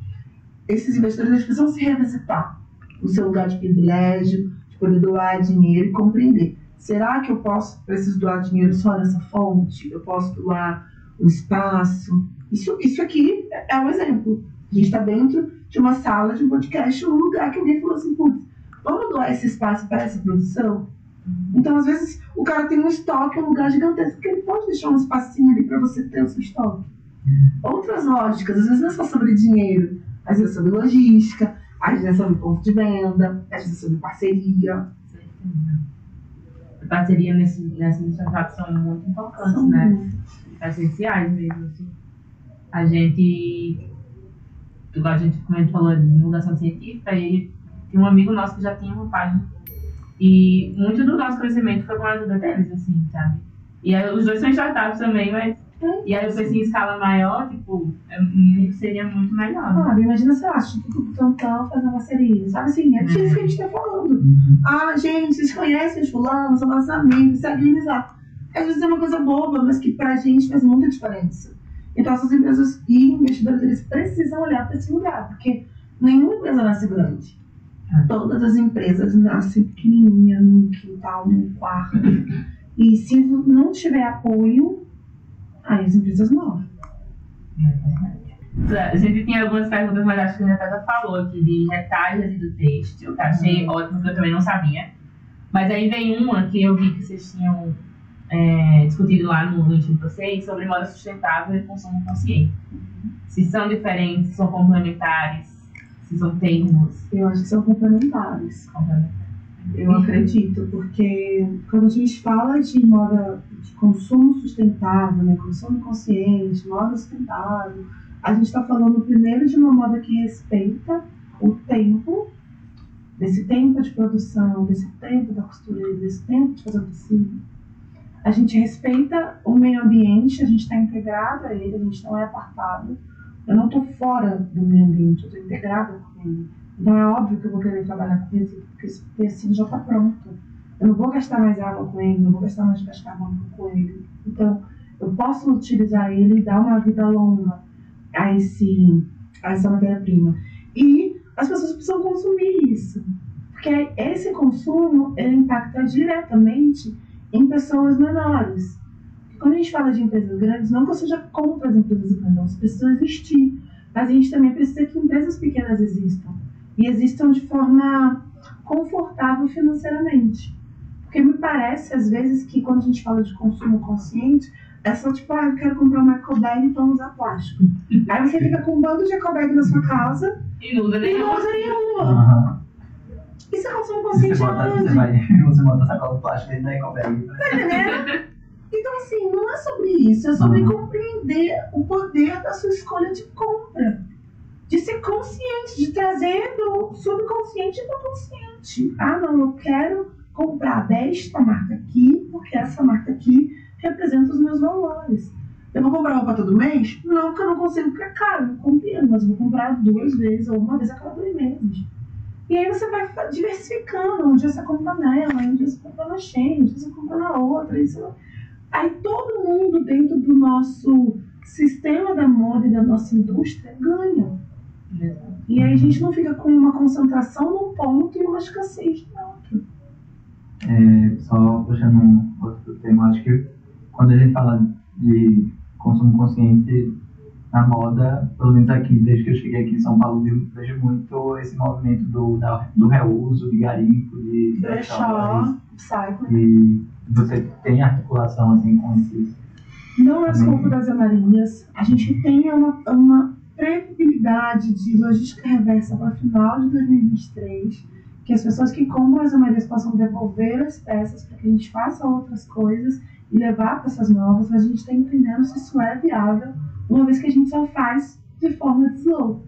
Speaker 3: Esses investidores precisam se revisitar o seu lugar de privilégio, de poder doar dinheiro e compreender. Será que eu posso, preciso doar dinheiro só nessa fonte? Eu posso doar o espaço? Isso, isso aqui é é um exemplo. A gente está dentro de uma sala de um podcast, um lugar que alguém falou assim, putz, vamos doar esse espaço para essa produção? Então, às vezes, o cara tem um estoque, um lugar gigantesco, porque ele pode deixar um espacinho ali para você ter o seu estoque. Outras lógicas, às vezes não é só sobre dinheiro, às vezes é sobre logística, vezes é sobre ponto de venda, vezes é sobre parceria.
Speaker 1: Parceria nesse, nessa iniciativa são muito importantes,
Speaker 3: São
Speaker 1: né?
Speaker 3: muito.
Speaker 1: essenciais mesmo. Assim. A gente igual a gente, como a gente falou, de divulgação científica, e tem um amigo nosso que já tinha uma página. E muito do nosso crescimento foi com a ajuda deles, assim, sabe? E os dois são startups também, mas. E aí eu pensei em escala maior, tipo, é, seria muito melhor. né?
Speaker 3: Sabe, imagina, sei lá, Instituto Butantan fazer uma parceria, sabe assim, é disso que a gente tá falando.
Speaker 2: Uhum.
Speaker 3: Ah, gente, vocês conhecem os fulanos, são nossos amigos, segue eles lá. Às vezes é uma coisa boba, mas que pra gente faz muita diferença. Então essas empresas e investidores, eles precisam olhar para esse lugar, porque nenhuma empresa nasce grande. Todas as empresas nascem pequenininha, num quintal, num quarto. E se não tiver apoio, aí as empresas morrem.
Speaker 1: A gente tinha algumas perguntas, mas acho que a Natália falou aqui de retalhos e do texto, que eu achei ótimo, que eu também não sabia. Mas aí vem uma que eu vi que vocês tinham é, discutido lá no, Instituto de vocês sobre moda sustentável e consumo consciente. Se são diferentes, se são complementares, se são termos
Speaker 3: Eu acho que são complementares.
Speaker 1: complementares.
Speaker 3: Eu acredito, porque quando a gente fala de moda de consumo sustentável, né, consumo consciente, moda sustentável, a gente está falando primeiro de uma moda que respeita o tempo, desse tempo de produção, desse tempo da costureira, desse tempo de fazer o tecido. A gente respeita o meio ambiente, a gente está integrado a ele, a gente não é apartado. Eu não estou fora do meio ambiente, eu estou integrada com ele. Então é óbvio que eu vou querer trabalhar com tecido, porque esse tecido já está pronto. Eu não vou gastar mais água com ele, não vou gastar mais gás carbônico com ele. Então, eu posso utilizar ele e dar uma vida longa a, esse, a essa matéria-prima. E as pessoas precisam consumir isso. Porque esse consumo ele impacta diretamente em pessoas menores. Quando a gente fala de empresas grandes, não que eu seja contra as empresas grandes, elas precisam existir. Mas a gente também precisa que empresas pequenas existam. E existam de forma confortável financeiramente. Porque me parece, às vezes, que quando a gente fala de consumo consciente, é só tipo, ah, eu quero comprar uma ecobag então usar plástico. Aí você fica com um bando de ecobag na sua casa
Speaker 1: E não usa
Speaker 3: e
Speaker 1: nenhuma.
Speaker 3: não usa nenhuma.
Speaker 2: Aham.
Speaker 3: Isso é consumo
Speaker 2: Você
Speaker 3: consciente
Speaker 2: bota, você, vai, você bota a sacola de plástico dentro da ecobag.
Speaker 3: Tá entendendo? Então, assim, não é sobre isso, é sobre
Speaker 2: Uhum.
Speaker 3: compreender o poder da sua escolha de compra. De ser consciente, de trazer do subconsciente para o consciente. Ah, não, eu quero comprar desta marca aqui, porque essa marca aqui representa os meus valores. Eu vou comprar roupa todo mês? Não, porque eu não consigo, porque é caro, não compreendo, mas eu vou comprar duas vezes ou uma vez a cada dois meses. E aí você vai diversificando. Um dia você compra nela, um dia você compra na Shein, um dia você compra na outra. Isso... Aí todo mundo dentro do nosso sistema da moda e da nossa indústria ganha. E aí a gente não fica com uma concentração num ponto e uma escassez outro.
Speaker 2: É, só puxando um outro tema, acho que quando a gente fala de consumo consciente na moda, pelo menos aqui, desde que eu cheguei aqui em São Paulo, eu vejo muito esse movimento do, da- do reuso, de garimpo, de
Speaker 3: Brechó, cycle.
Speaker 2: E você tem articulação assim com esses.
Speaker 3: Não é escopo das Marias. A gente tem uma, uma previsibilidade de logística reversa para final de 2023, que as pessoas que compram as Marias possam devolver as peças para que a gente faça outras coisas e levar peças novas, mas a gente está entendendo se isso é viável, uma vez que a gente só faz de forma de slow.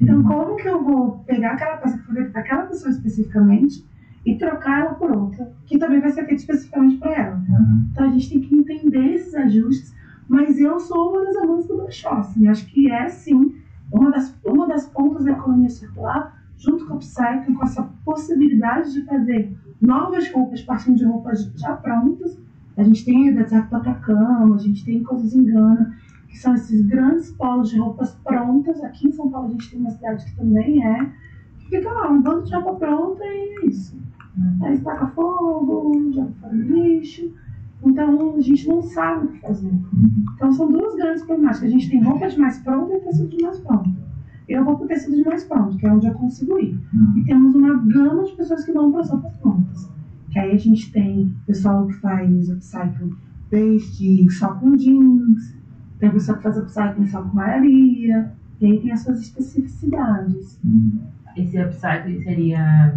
Speaker 3: Então, como que eu vou pegar aquela peça que foi feita para aquela pessoa especificamente e trocar ela por outra, que também vai ser feita especificamente para ela?
Speaker 2: Uhum.
Speaker 3: Então a gente tem que entender esses ajustes, mas eu sou uma das amantes do brechó, assim, acho que é sim uma das, uma das pontas da economia circular, junto com o upcycling, com essa possibilidade de fazer novas roupas partindo de roupas já prontas. A gente tem o deserto do Atacama, a gente tem coisas em Gana, que são esses grandes polos de roupas prontas. Aqui em São Paulo a gente tem uma cidade que também é, que fica lá, um bando de roupa pronta e é isso. Aí taca fogo, joga fora no lixo. Então a gente não sabe o que fazer. Então são duas grandes problemáticas. A gente tem roupa de mais pronta e tecido de mais pronto. Eu vou para o tecido de mais pronto, que é onde eu consigo ir.
Speaker 2: Uhum.
Speaker 3: E temos uma gama de pessoas que vão para as roupas prontas. Que aí a gente tem pessoal que faz upcycling desde só com jeans, tem pessoa que faz upcycling só com maioria, e aí tem as suas especificidades.
Speaker 2: Uhum.
Speaker 1: Esse upcycling seria.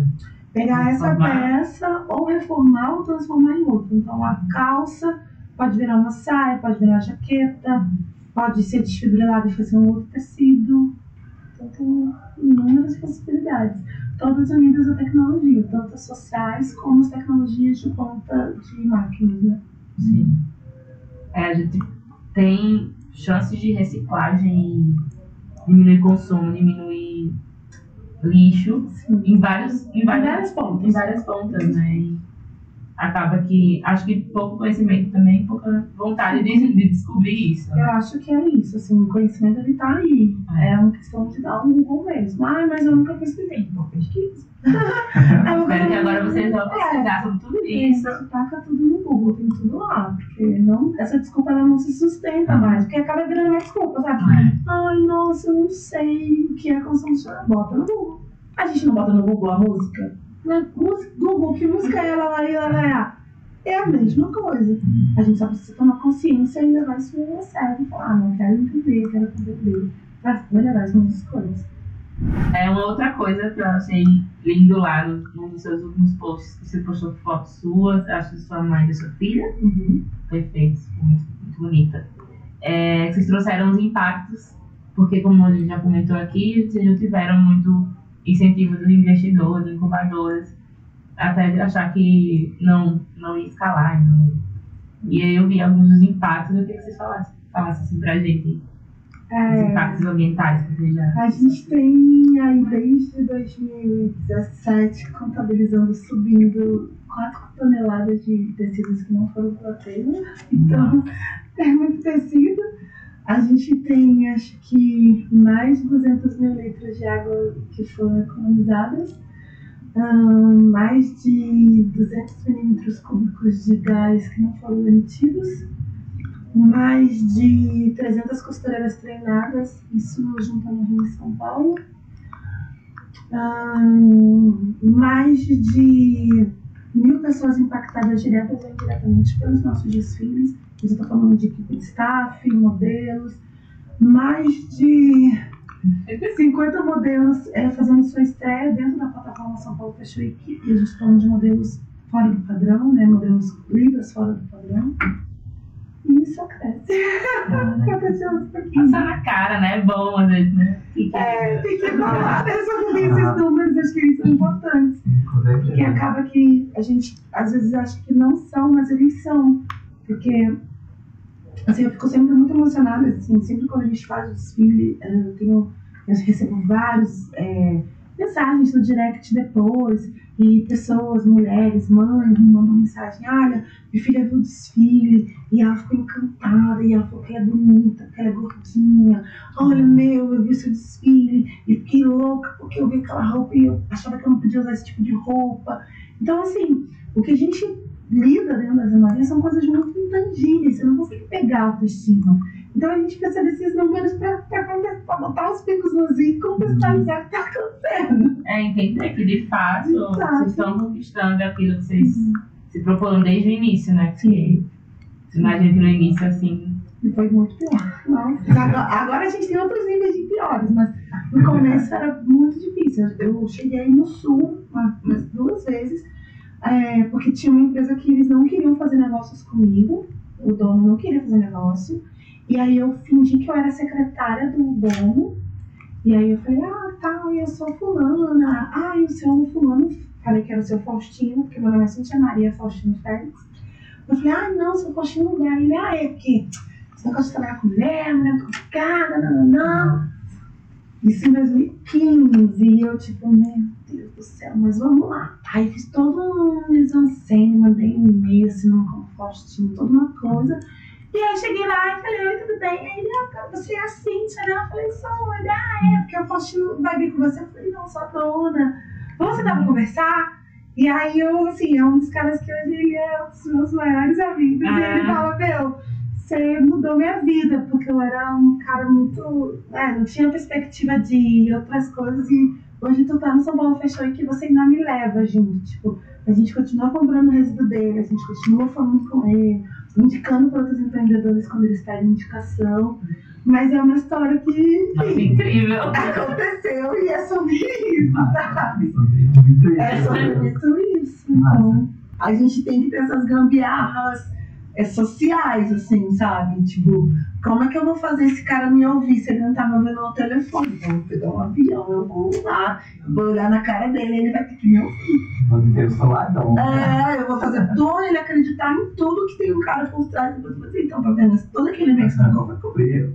Speaker 3: pegar essa peça ou reformar ou transformar em outra. Então a calça pode virar uma saia, pode virar jaqueta, pode ser desfibrilada e fazer um outro tecido. Tem inúmeras possibilidades, todas unidas à tecnologia, tanto as sociais como as tecnologias de ponta de máquinas, né?
Speaker 1: Sim. É, a gente tem chances de reciclagem, diminuir consumo, diminuir lixo
Speaker 3: Sim.
Speaker 1: em vários, em
Speaker 3: Em
Speaker 1: várias,
Speaker 3: várias pontas.
Speaker 1: em várias pontas, né? E acaba que acho que pouco conhecimento também, pouca vontade de, de descobrir isso. né?
Speaker 3: Eu acho que é isso, assim, o conhecimento ele tá aí. É uma questão de dar um Google mesmo. Ah, mas eu nunca pesquisei. Então pesquisa. é
Speaker 1: Espero que agora vocês vão
Speaker 3: É.
Speaker 1: pesquisar sobre tudo
Speaker 3: Isso,
Speaker 1: isso.
Speaker 3: taca tudo no Google, tem tudo lá, porque não, essa desculpa ela não se sustenta mais, porque acaba virando uma desculpa, sabe? Ai, nossa, eu não sei o que é consumo Bota no Google. A gente não bota no Google a música? Música, Google, que música é ela lá e lá, lá? É a mesma coisa. A gente só precisa tomar consciência e levar isso a sério. e Falar, ah, não quero entender, quero entender, pra melhorar as minhas escolhas.
Speaker 1: É uma outra coisa que eu achei lindo lá no- num dos seus últimos posts, que você postou fotos suas, acho que sua mãe e da sua filha.
Speaker 3: Uhum.
Speaker 1: Perfeito, muito, muito bonita. É, vocês trouxeram os impactos, porque como a gente já comentou aqui, vocês não tiveram muito incentivo dos investidores, incubadoras, até de achar que não, não ia escalar. Não. E aí eu vi alguns dos impactos, eu queria que vocês falassem, falassem assim pra gente, os
Speaker 3: É,
Speaker 1: impactos ambientais que vocês já...
Speaker 3: A gente tem aí desde 2017 contabilizando, subindo 4 toneladas de tecidos que não foram para. Então, é muito tecido. A gente tem, acho que, mais de 200 mil litros de água que foram economizadas. Ahn, mais de 200 milímetros cúbicos de gás que não foram emitidos mais de 300 costureiras treinadas, isso juntando Rio e São Paulo. Ahn, mais de mil pessoas impactadas diretas ou indiretamente pelos nossos desfiles. Eu estou falando de equipe de staff, modelos. Mais de 50 modelos é, fazendo sua estreia dentro da plataforma São Paulo Fashion Week. E a gente está falando de modelos fora do padrão, né? modelos livres fora do padrão. E só cresce. Pouquinhos.
Speaker 1: Passar na cara, né? É bom às vezes, né?
Speaker 3: É, tem que falar, né? Sobre esses números, acho que eles são importantes.
Speaker 2: Com certeza.
Speaker 3: Porque acaba que a gente às vezes acha que não são, mas eles são. Porque assim, eu fico sempre muito emocionada, assim, sempre quando a gente faz o desfile, eh, eu tenho, eu recebo vários eh, mensagens no direct depois, e pessoas, mulheres, mães, me mandam mensagem, olha, minha filha viu o desfile e ela ficou encantada, e ela falou que ela é bonita, que ela é gordinha. Olha, meu, eu vi seu desfile e fiquei louca porque eu vi aquela roupa e eu achava que eu não podia usar esse tipo de roupa. Então, assim, o que a gente lida dentro das Amarias são coisas muito intangíveis, você não consegue pegar a autoestima. Então a gente precisa desses números para botar os picos nos i e contextualizar que está acontecendo.
Speaker 1: É entender que de fato
Speaker 3: Exato.
Speaker 1: vocês estão conquistando aquilo que vocês se proporam desde o início, né? Porque se a gente no início assim.
Speaker 3: E foi muito pior. Nossa. Agora, agora a gente tem outros níveis de piores, mas no começo era muito difícil. Eu cheguei no sul uma- umas duas vezes, é, porque tinha uma empresa que eles não queriam fazer negócios comigo, o dono não queria fazer negócio, e aí eu fingi que eu era secretária do dono, e aí eu falei, ah, tá, eu sou fulana, ah, o seu fulano, falei que era o seu Faustino, porque meu nome é Cintia Maria Faustino Félix. Eu falei, ah, não, seu Faustino não dá. Ele, ah, é porque esse negócio de trabalhar com mulher, mulher complicada, não, não, não. Isso em 2015, e eu tipo, do céu, mas vamos lá. Aí fiz todo um mise-en-scène, mandei um e-mail, assinando como Faustino, toda uma coisa. E aí eu cheguei lá e falei, oi, tudo bem? Aí ele, ah, você é a Cíntia, né? Eu falei, sou. Ele, ah, é, porque o Faustino vai vir com você. Eu falei, não, sou a dona. Vamos sentar pra conversar? E aí eu, assim, é um dos caras que hoje ele é um dos meus maiores amigos. E ele
Speaker 1: Ah.
Speaker 3: fala, meu, você mudou minha vida, porque eu era um cara muito. É, não tinha perspectiva de outras coisas e hoje tu tá no São Paulo Fechou e que você ainda me leva junto. Tipo, a gente continua comprando o resíduo dele, a gente continua falando com ele, indicando para outros empreendedores quando eles pedem indicação. Mas é uma história que
Speaker 1: Nossa, incrível.
Speaker 3: aconteceu e é sobre isso, sabe?
Speaker 2: Muito isso.
Speaker 3: É sobre tudo isso. Então, a gente tem que ter essas gambiarras é, sociais, assim, sabe? Tipo, como é que eu vou fazer esse cara me ouvir se ele não tá me ouvindo no telefone? Então eu vou pegar um avião, eu vou lá, vou olhar na cara dele, ele vai ter que me ouvir.
Speaker 2: Vou ter o seu ladrão.
Speaker 3: É, eu vou fazer tudo ele acreditar em tudo que tem um cara por trás. Eu vou então, tá vendo? Todo aquele mês que foi comigo.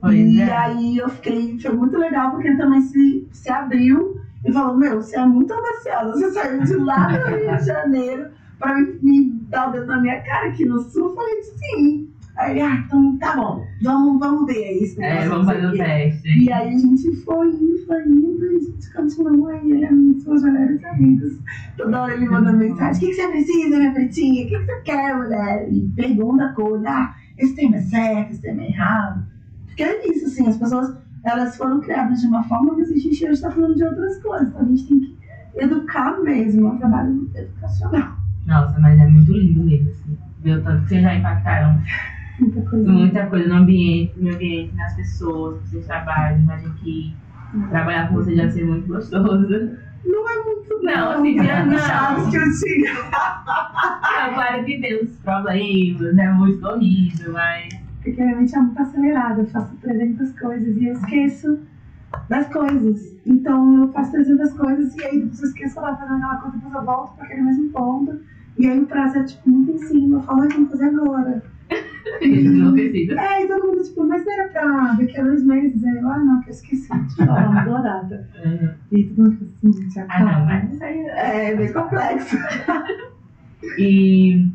Speaker 1: Pois
Speaker 3: E
Speaker 1: é.
Speaker 3: aí eu fiquei, foi muito legal, porque ele também se, se abriu e falou, meu, você é muito audaciosa, você saiu de lá do Rio de Janeiro pra me, me dar o dedo na minha cara aqui no sul. Eu falei, sim. Aí ele, ah, então tá bom, vamos, vamos ver aí esse
Speaker 1: É, vamos fazer o teste.
Speaker 3: E aí a gente foi indo, foi indo, e a gente continua, e ele é um dos meus melhores amigos. Toda hora ele manda mensagem, o que, que você precisa, minha pretinha? O que, que você quer, mulher? E pergunta coisa, ah, esse tema é certo, esse tema é errado. Porque é isso, assim, as pessoas, elas foram criadas de uma forma, mas a gente hoje está falando de outras coisas. Então a gente tem que educar mesmo, é um trabalho educacional.
Speaker 1: Nossa, mas é muito lindo mesmo, assim. Ver o tanto que vocês já impactaram
Speaker 3: Muita coisa.
Speaker 1: muita coisa no ambiente, no ambiente, nas pessoas que vocês trabalham. Imagino que trabalhar com vocês deve ser muito gostoso.
Speaker 3: Não é muito
Speaker 1: Não, assim,
Speaker 3: cara,
Speaker 1: não.
Speaker 3: chaves que eu tinha.
Speaker 1: Ah, claro que tem os problemas, é muito corrido, mas.
Speaker 3: Porque minha mente é muito acelerada, eu faço 300 coisas e eu esqueço das coisas. Então eu faço 300 coisas e aí eu esqueço tava fazendo aquela coisa, depois eu volto para aquele mesmo ponto. E aí o prazo é tipo muito em cima, eu falo, ai, tem que fazer agora.
Speaker 1: Enlouquecido.
Speaker 3: É, e todo mundo tipo, mas não era pra daqui a dois meses. Aí eu, ah não, que eu esqueci de falar, mudou a data. E todo mundo fica assim, já
Speaker 1: Ah, não, mas isso aí é.
Speaker 3: É bem complexo.
Speaker 1: E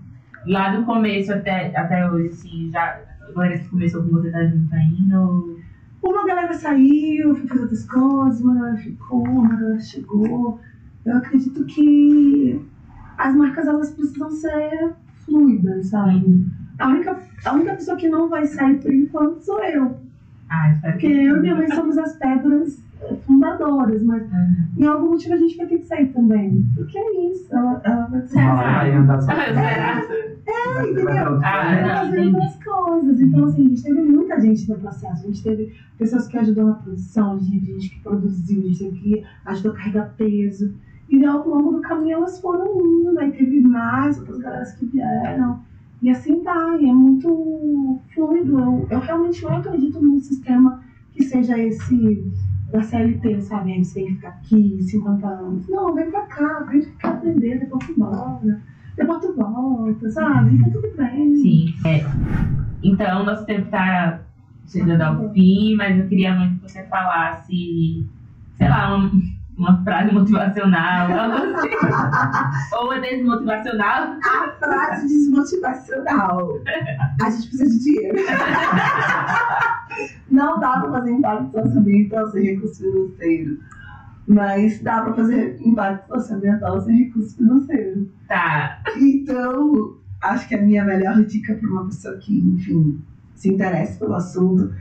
Speaker 1: lá do começo até, até hoje, assim, já. Agora que começou com você tá junto ainda? Ou...
Speaker 3: Uma galera saiu, foi fazer outras coisas, uma galera ficou, uma galera chegou. Eu acredito que as marcas elas precisam ser fluidas, sabe? A única, a única pessoa que não vai sair por enquanto sou eu.
Speaker 1: Ah, espero
Speaker 3: Porque eu e minha mãe somos as pedras eh, fundadoras, mas
Speaker 1: Uhum.
Speaker 3: em algum motivo a gente vai ter que sair também. Porque é isso, ela, ela vai ser.
Speaker 2: Hora vai andar só. Vai pra outro
Speaker 1: Ah,
Speaker 3: fazer outras coisas. Então, assim, a gente teve muita gente no processo. A gente teve pessoas que ajudou na produção, a gente teve gente que produziu, a gente teve que ajudou a carregar peso. E ao longo do caminho elas foram indo, aí teve mais outras galeras que vieram. E assim vai, é muito fluido. Eu, eu realmente não acredito num sistema que seja esse da CLT, sabe? Aí você tem que ficar aqui 50 anos. Não, vem pra cá, vem cá aprender, depois tu embora. Depois tu volta, sabe? Tá tudo bem.
Speaker 1: Sim. É. Então, nosso tempo tá chegando ao fim, mas eu queria muito que você falasse, sei lá, uma, uma frase motivacional, algo assim. Ou uma desmotivacional.
Speaker 3: A frase desmotivacional. A gente precisa de dinheiro. Não dá pra fazer impacto socioambiental sem recurso financeiro. Mas dá pra fazer impacto socioambiental sem recurso financeiro.
Speaker 1: Tá.
Speaker 3: Então, acho que a minha melhor dica para uma pessoa que, enfim, se interessa pelo assunto,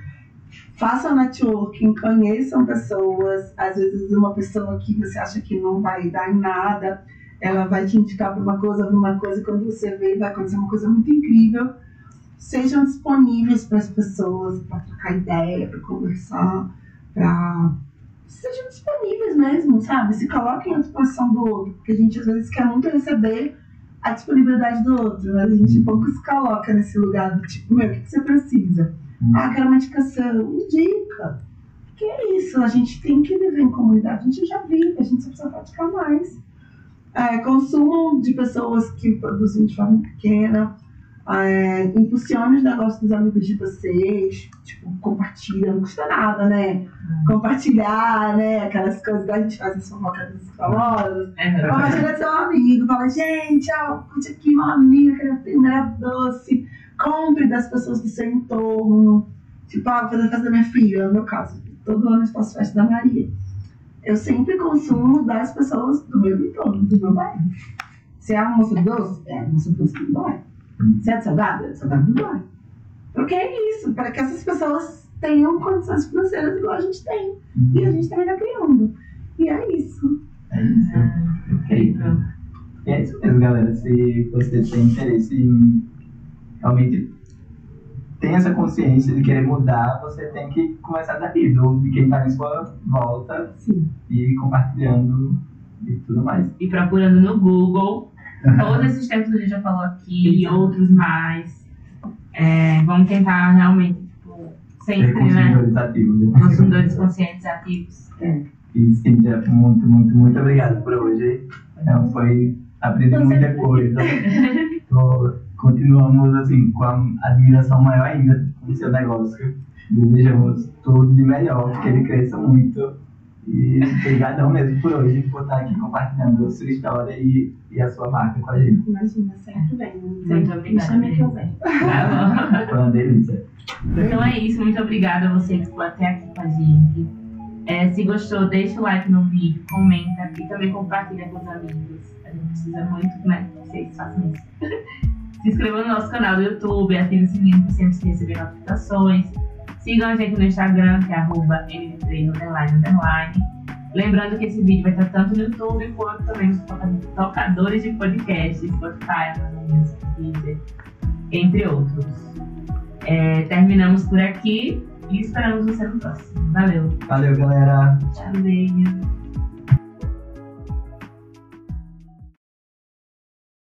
Speaker 3: façam networking, conheçam pessoas. Às vezes, uma pessoa que você acha que não vai dar em nada, ela vai te indicar para uma coisa, para uma coisa, e quando você vê, vai acontecer uma coisa muito incrível. Sejam disponíveis para as pessoas, para trocar ideia, para conversar, para. Sejam disponíveis mesmo, sabe? Se coloquem à disposição do outro, porque a gente às vezes quer muito receber a disponibilidade do outro, mas a gente pouco se coloca nesse lugar do tipo, meu, o que você precisa? Ah, quero uma indicação, indica. Que é isso, a gente tem que viver em comunidade, a gente já vive, a gente só precisa praticar mais. É, consumo de pessoas que produzem de forma pequena, é, impulsione os negócios dos amigos de vocês, tipo, compartilha, não custa nada, né? Compartilhar, né? Aquelas coisas que a gente faz as fofocas dos famosos.
Speaker 1: É,
Speaker 3: Compartilha seu amigo, fala, gente, ó, curte aqui meu amigo, que ele tem um melhor doce. Compre das pessoas do seu entorno. Tipo, ah, vou fazer a festa da minha filha, no meu caso. Todo ano eu faço festa da Maria. Eu sempre consumo das pessoas do meu entorno, do meu bairro. Se é almoço doce, é almoço doce do bairro. Se é de salgado, é de salgado do bairro. Porque é isso, para que essas pessoas tenham condições financeiras igual a gente tem. E a gente também está criando. E é isso.
Speaker 2: É isso. E é isso mesmo, galera. Se você tem interesse em realmente ter essa consciência de querer mudar, você tem que começar daí, do, de quem está em sua volta
Speaker 3: Sim.
Speaker 2: e compartilhando e tudo mais.
Speaker 1: E procurando no Google todos esses tempos que a gente já falou aqui e outros mais. É, vamos tentar realmente
Speaker 2: ser
Speaker 1: Sempre, né?
Speaker 2: consumidores ativos. né?
Speaker 1: Consumidores conscientes ativos.
Speaker 2: E Cíntia, muito, muito, muito obrigado por hoje. É, foi aprendi muita coisa. Tô- continuamos assim com a admiração maior ainda com o seu negócio. Desejamos tudo de melhor, que ele cresça muito. E obrigadão mesmo por hoje, por estar aqui compartilhando a sua história e, e a sua marca com a gente.
Speaker 3: Imagina, sempre vem.
Speaker 1: Muito obrigada,
Speaker 3: que eu venho.
Speaker 1: Tá
Speaker 2: Foi uma delícia.
Speaker 1: Então é isso. Muito obrigada a você que ficou até aqui com a gente. É, se gostou, deixa o like no vídeo, comenta e também compartilha com os amigos. A gente precisa muito né, que vocês façam isso. se inscreva no nosso canal do YouTube, ative o sininho para sempre receber notificações. Sigam a gente no Instagram, que é arroba mv3 underline, underline. Lembrando que esse vídeo vai estar tanto no YouTube quanto também nos toca- tocadores de podcast, Spotify, Amazon Music, Deezer, entre outros. É, terminamos por aqui e esperamos você no próximo. Valeu.
Speaker 2: Valeu, galera.
Speaker 1: Tchau, beijo.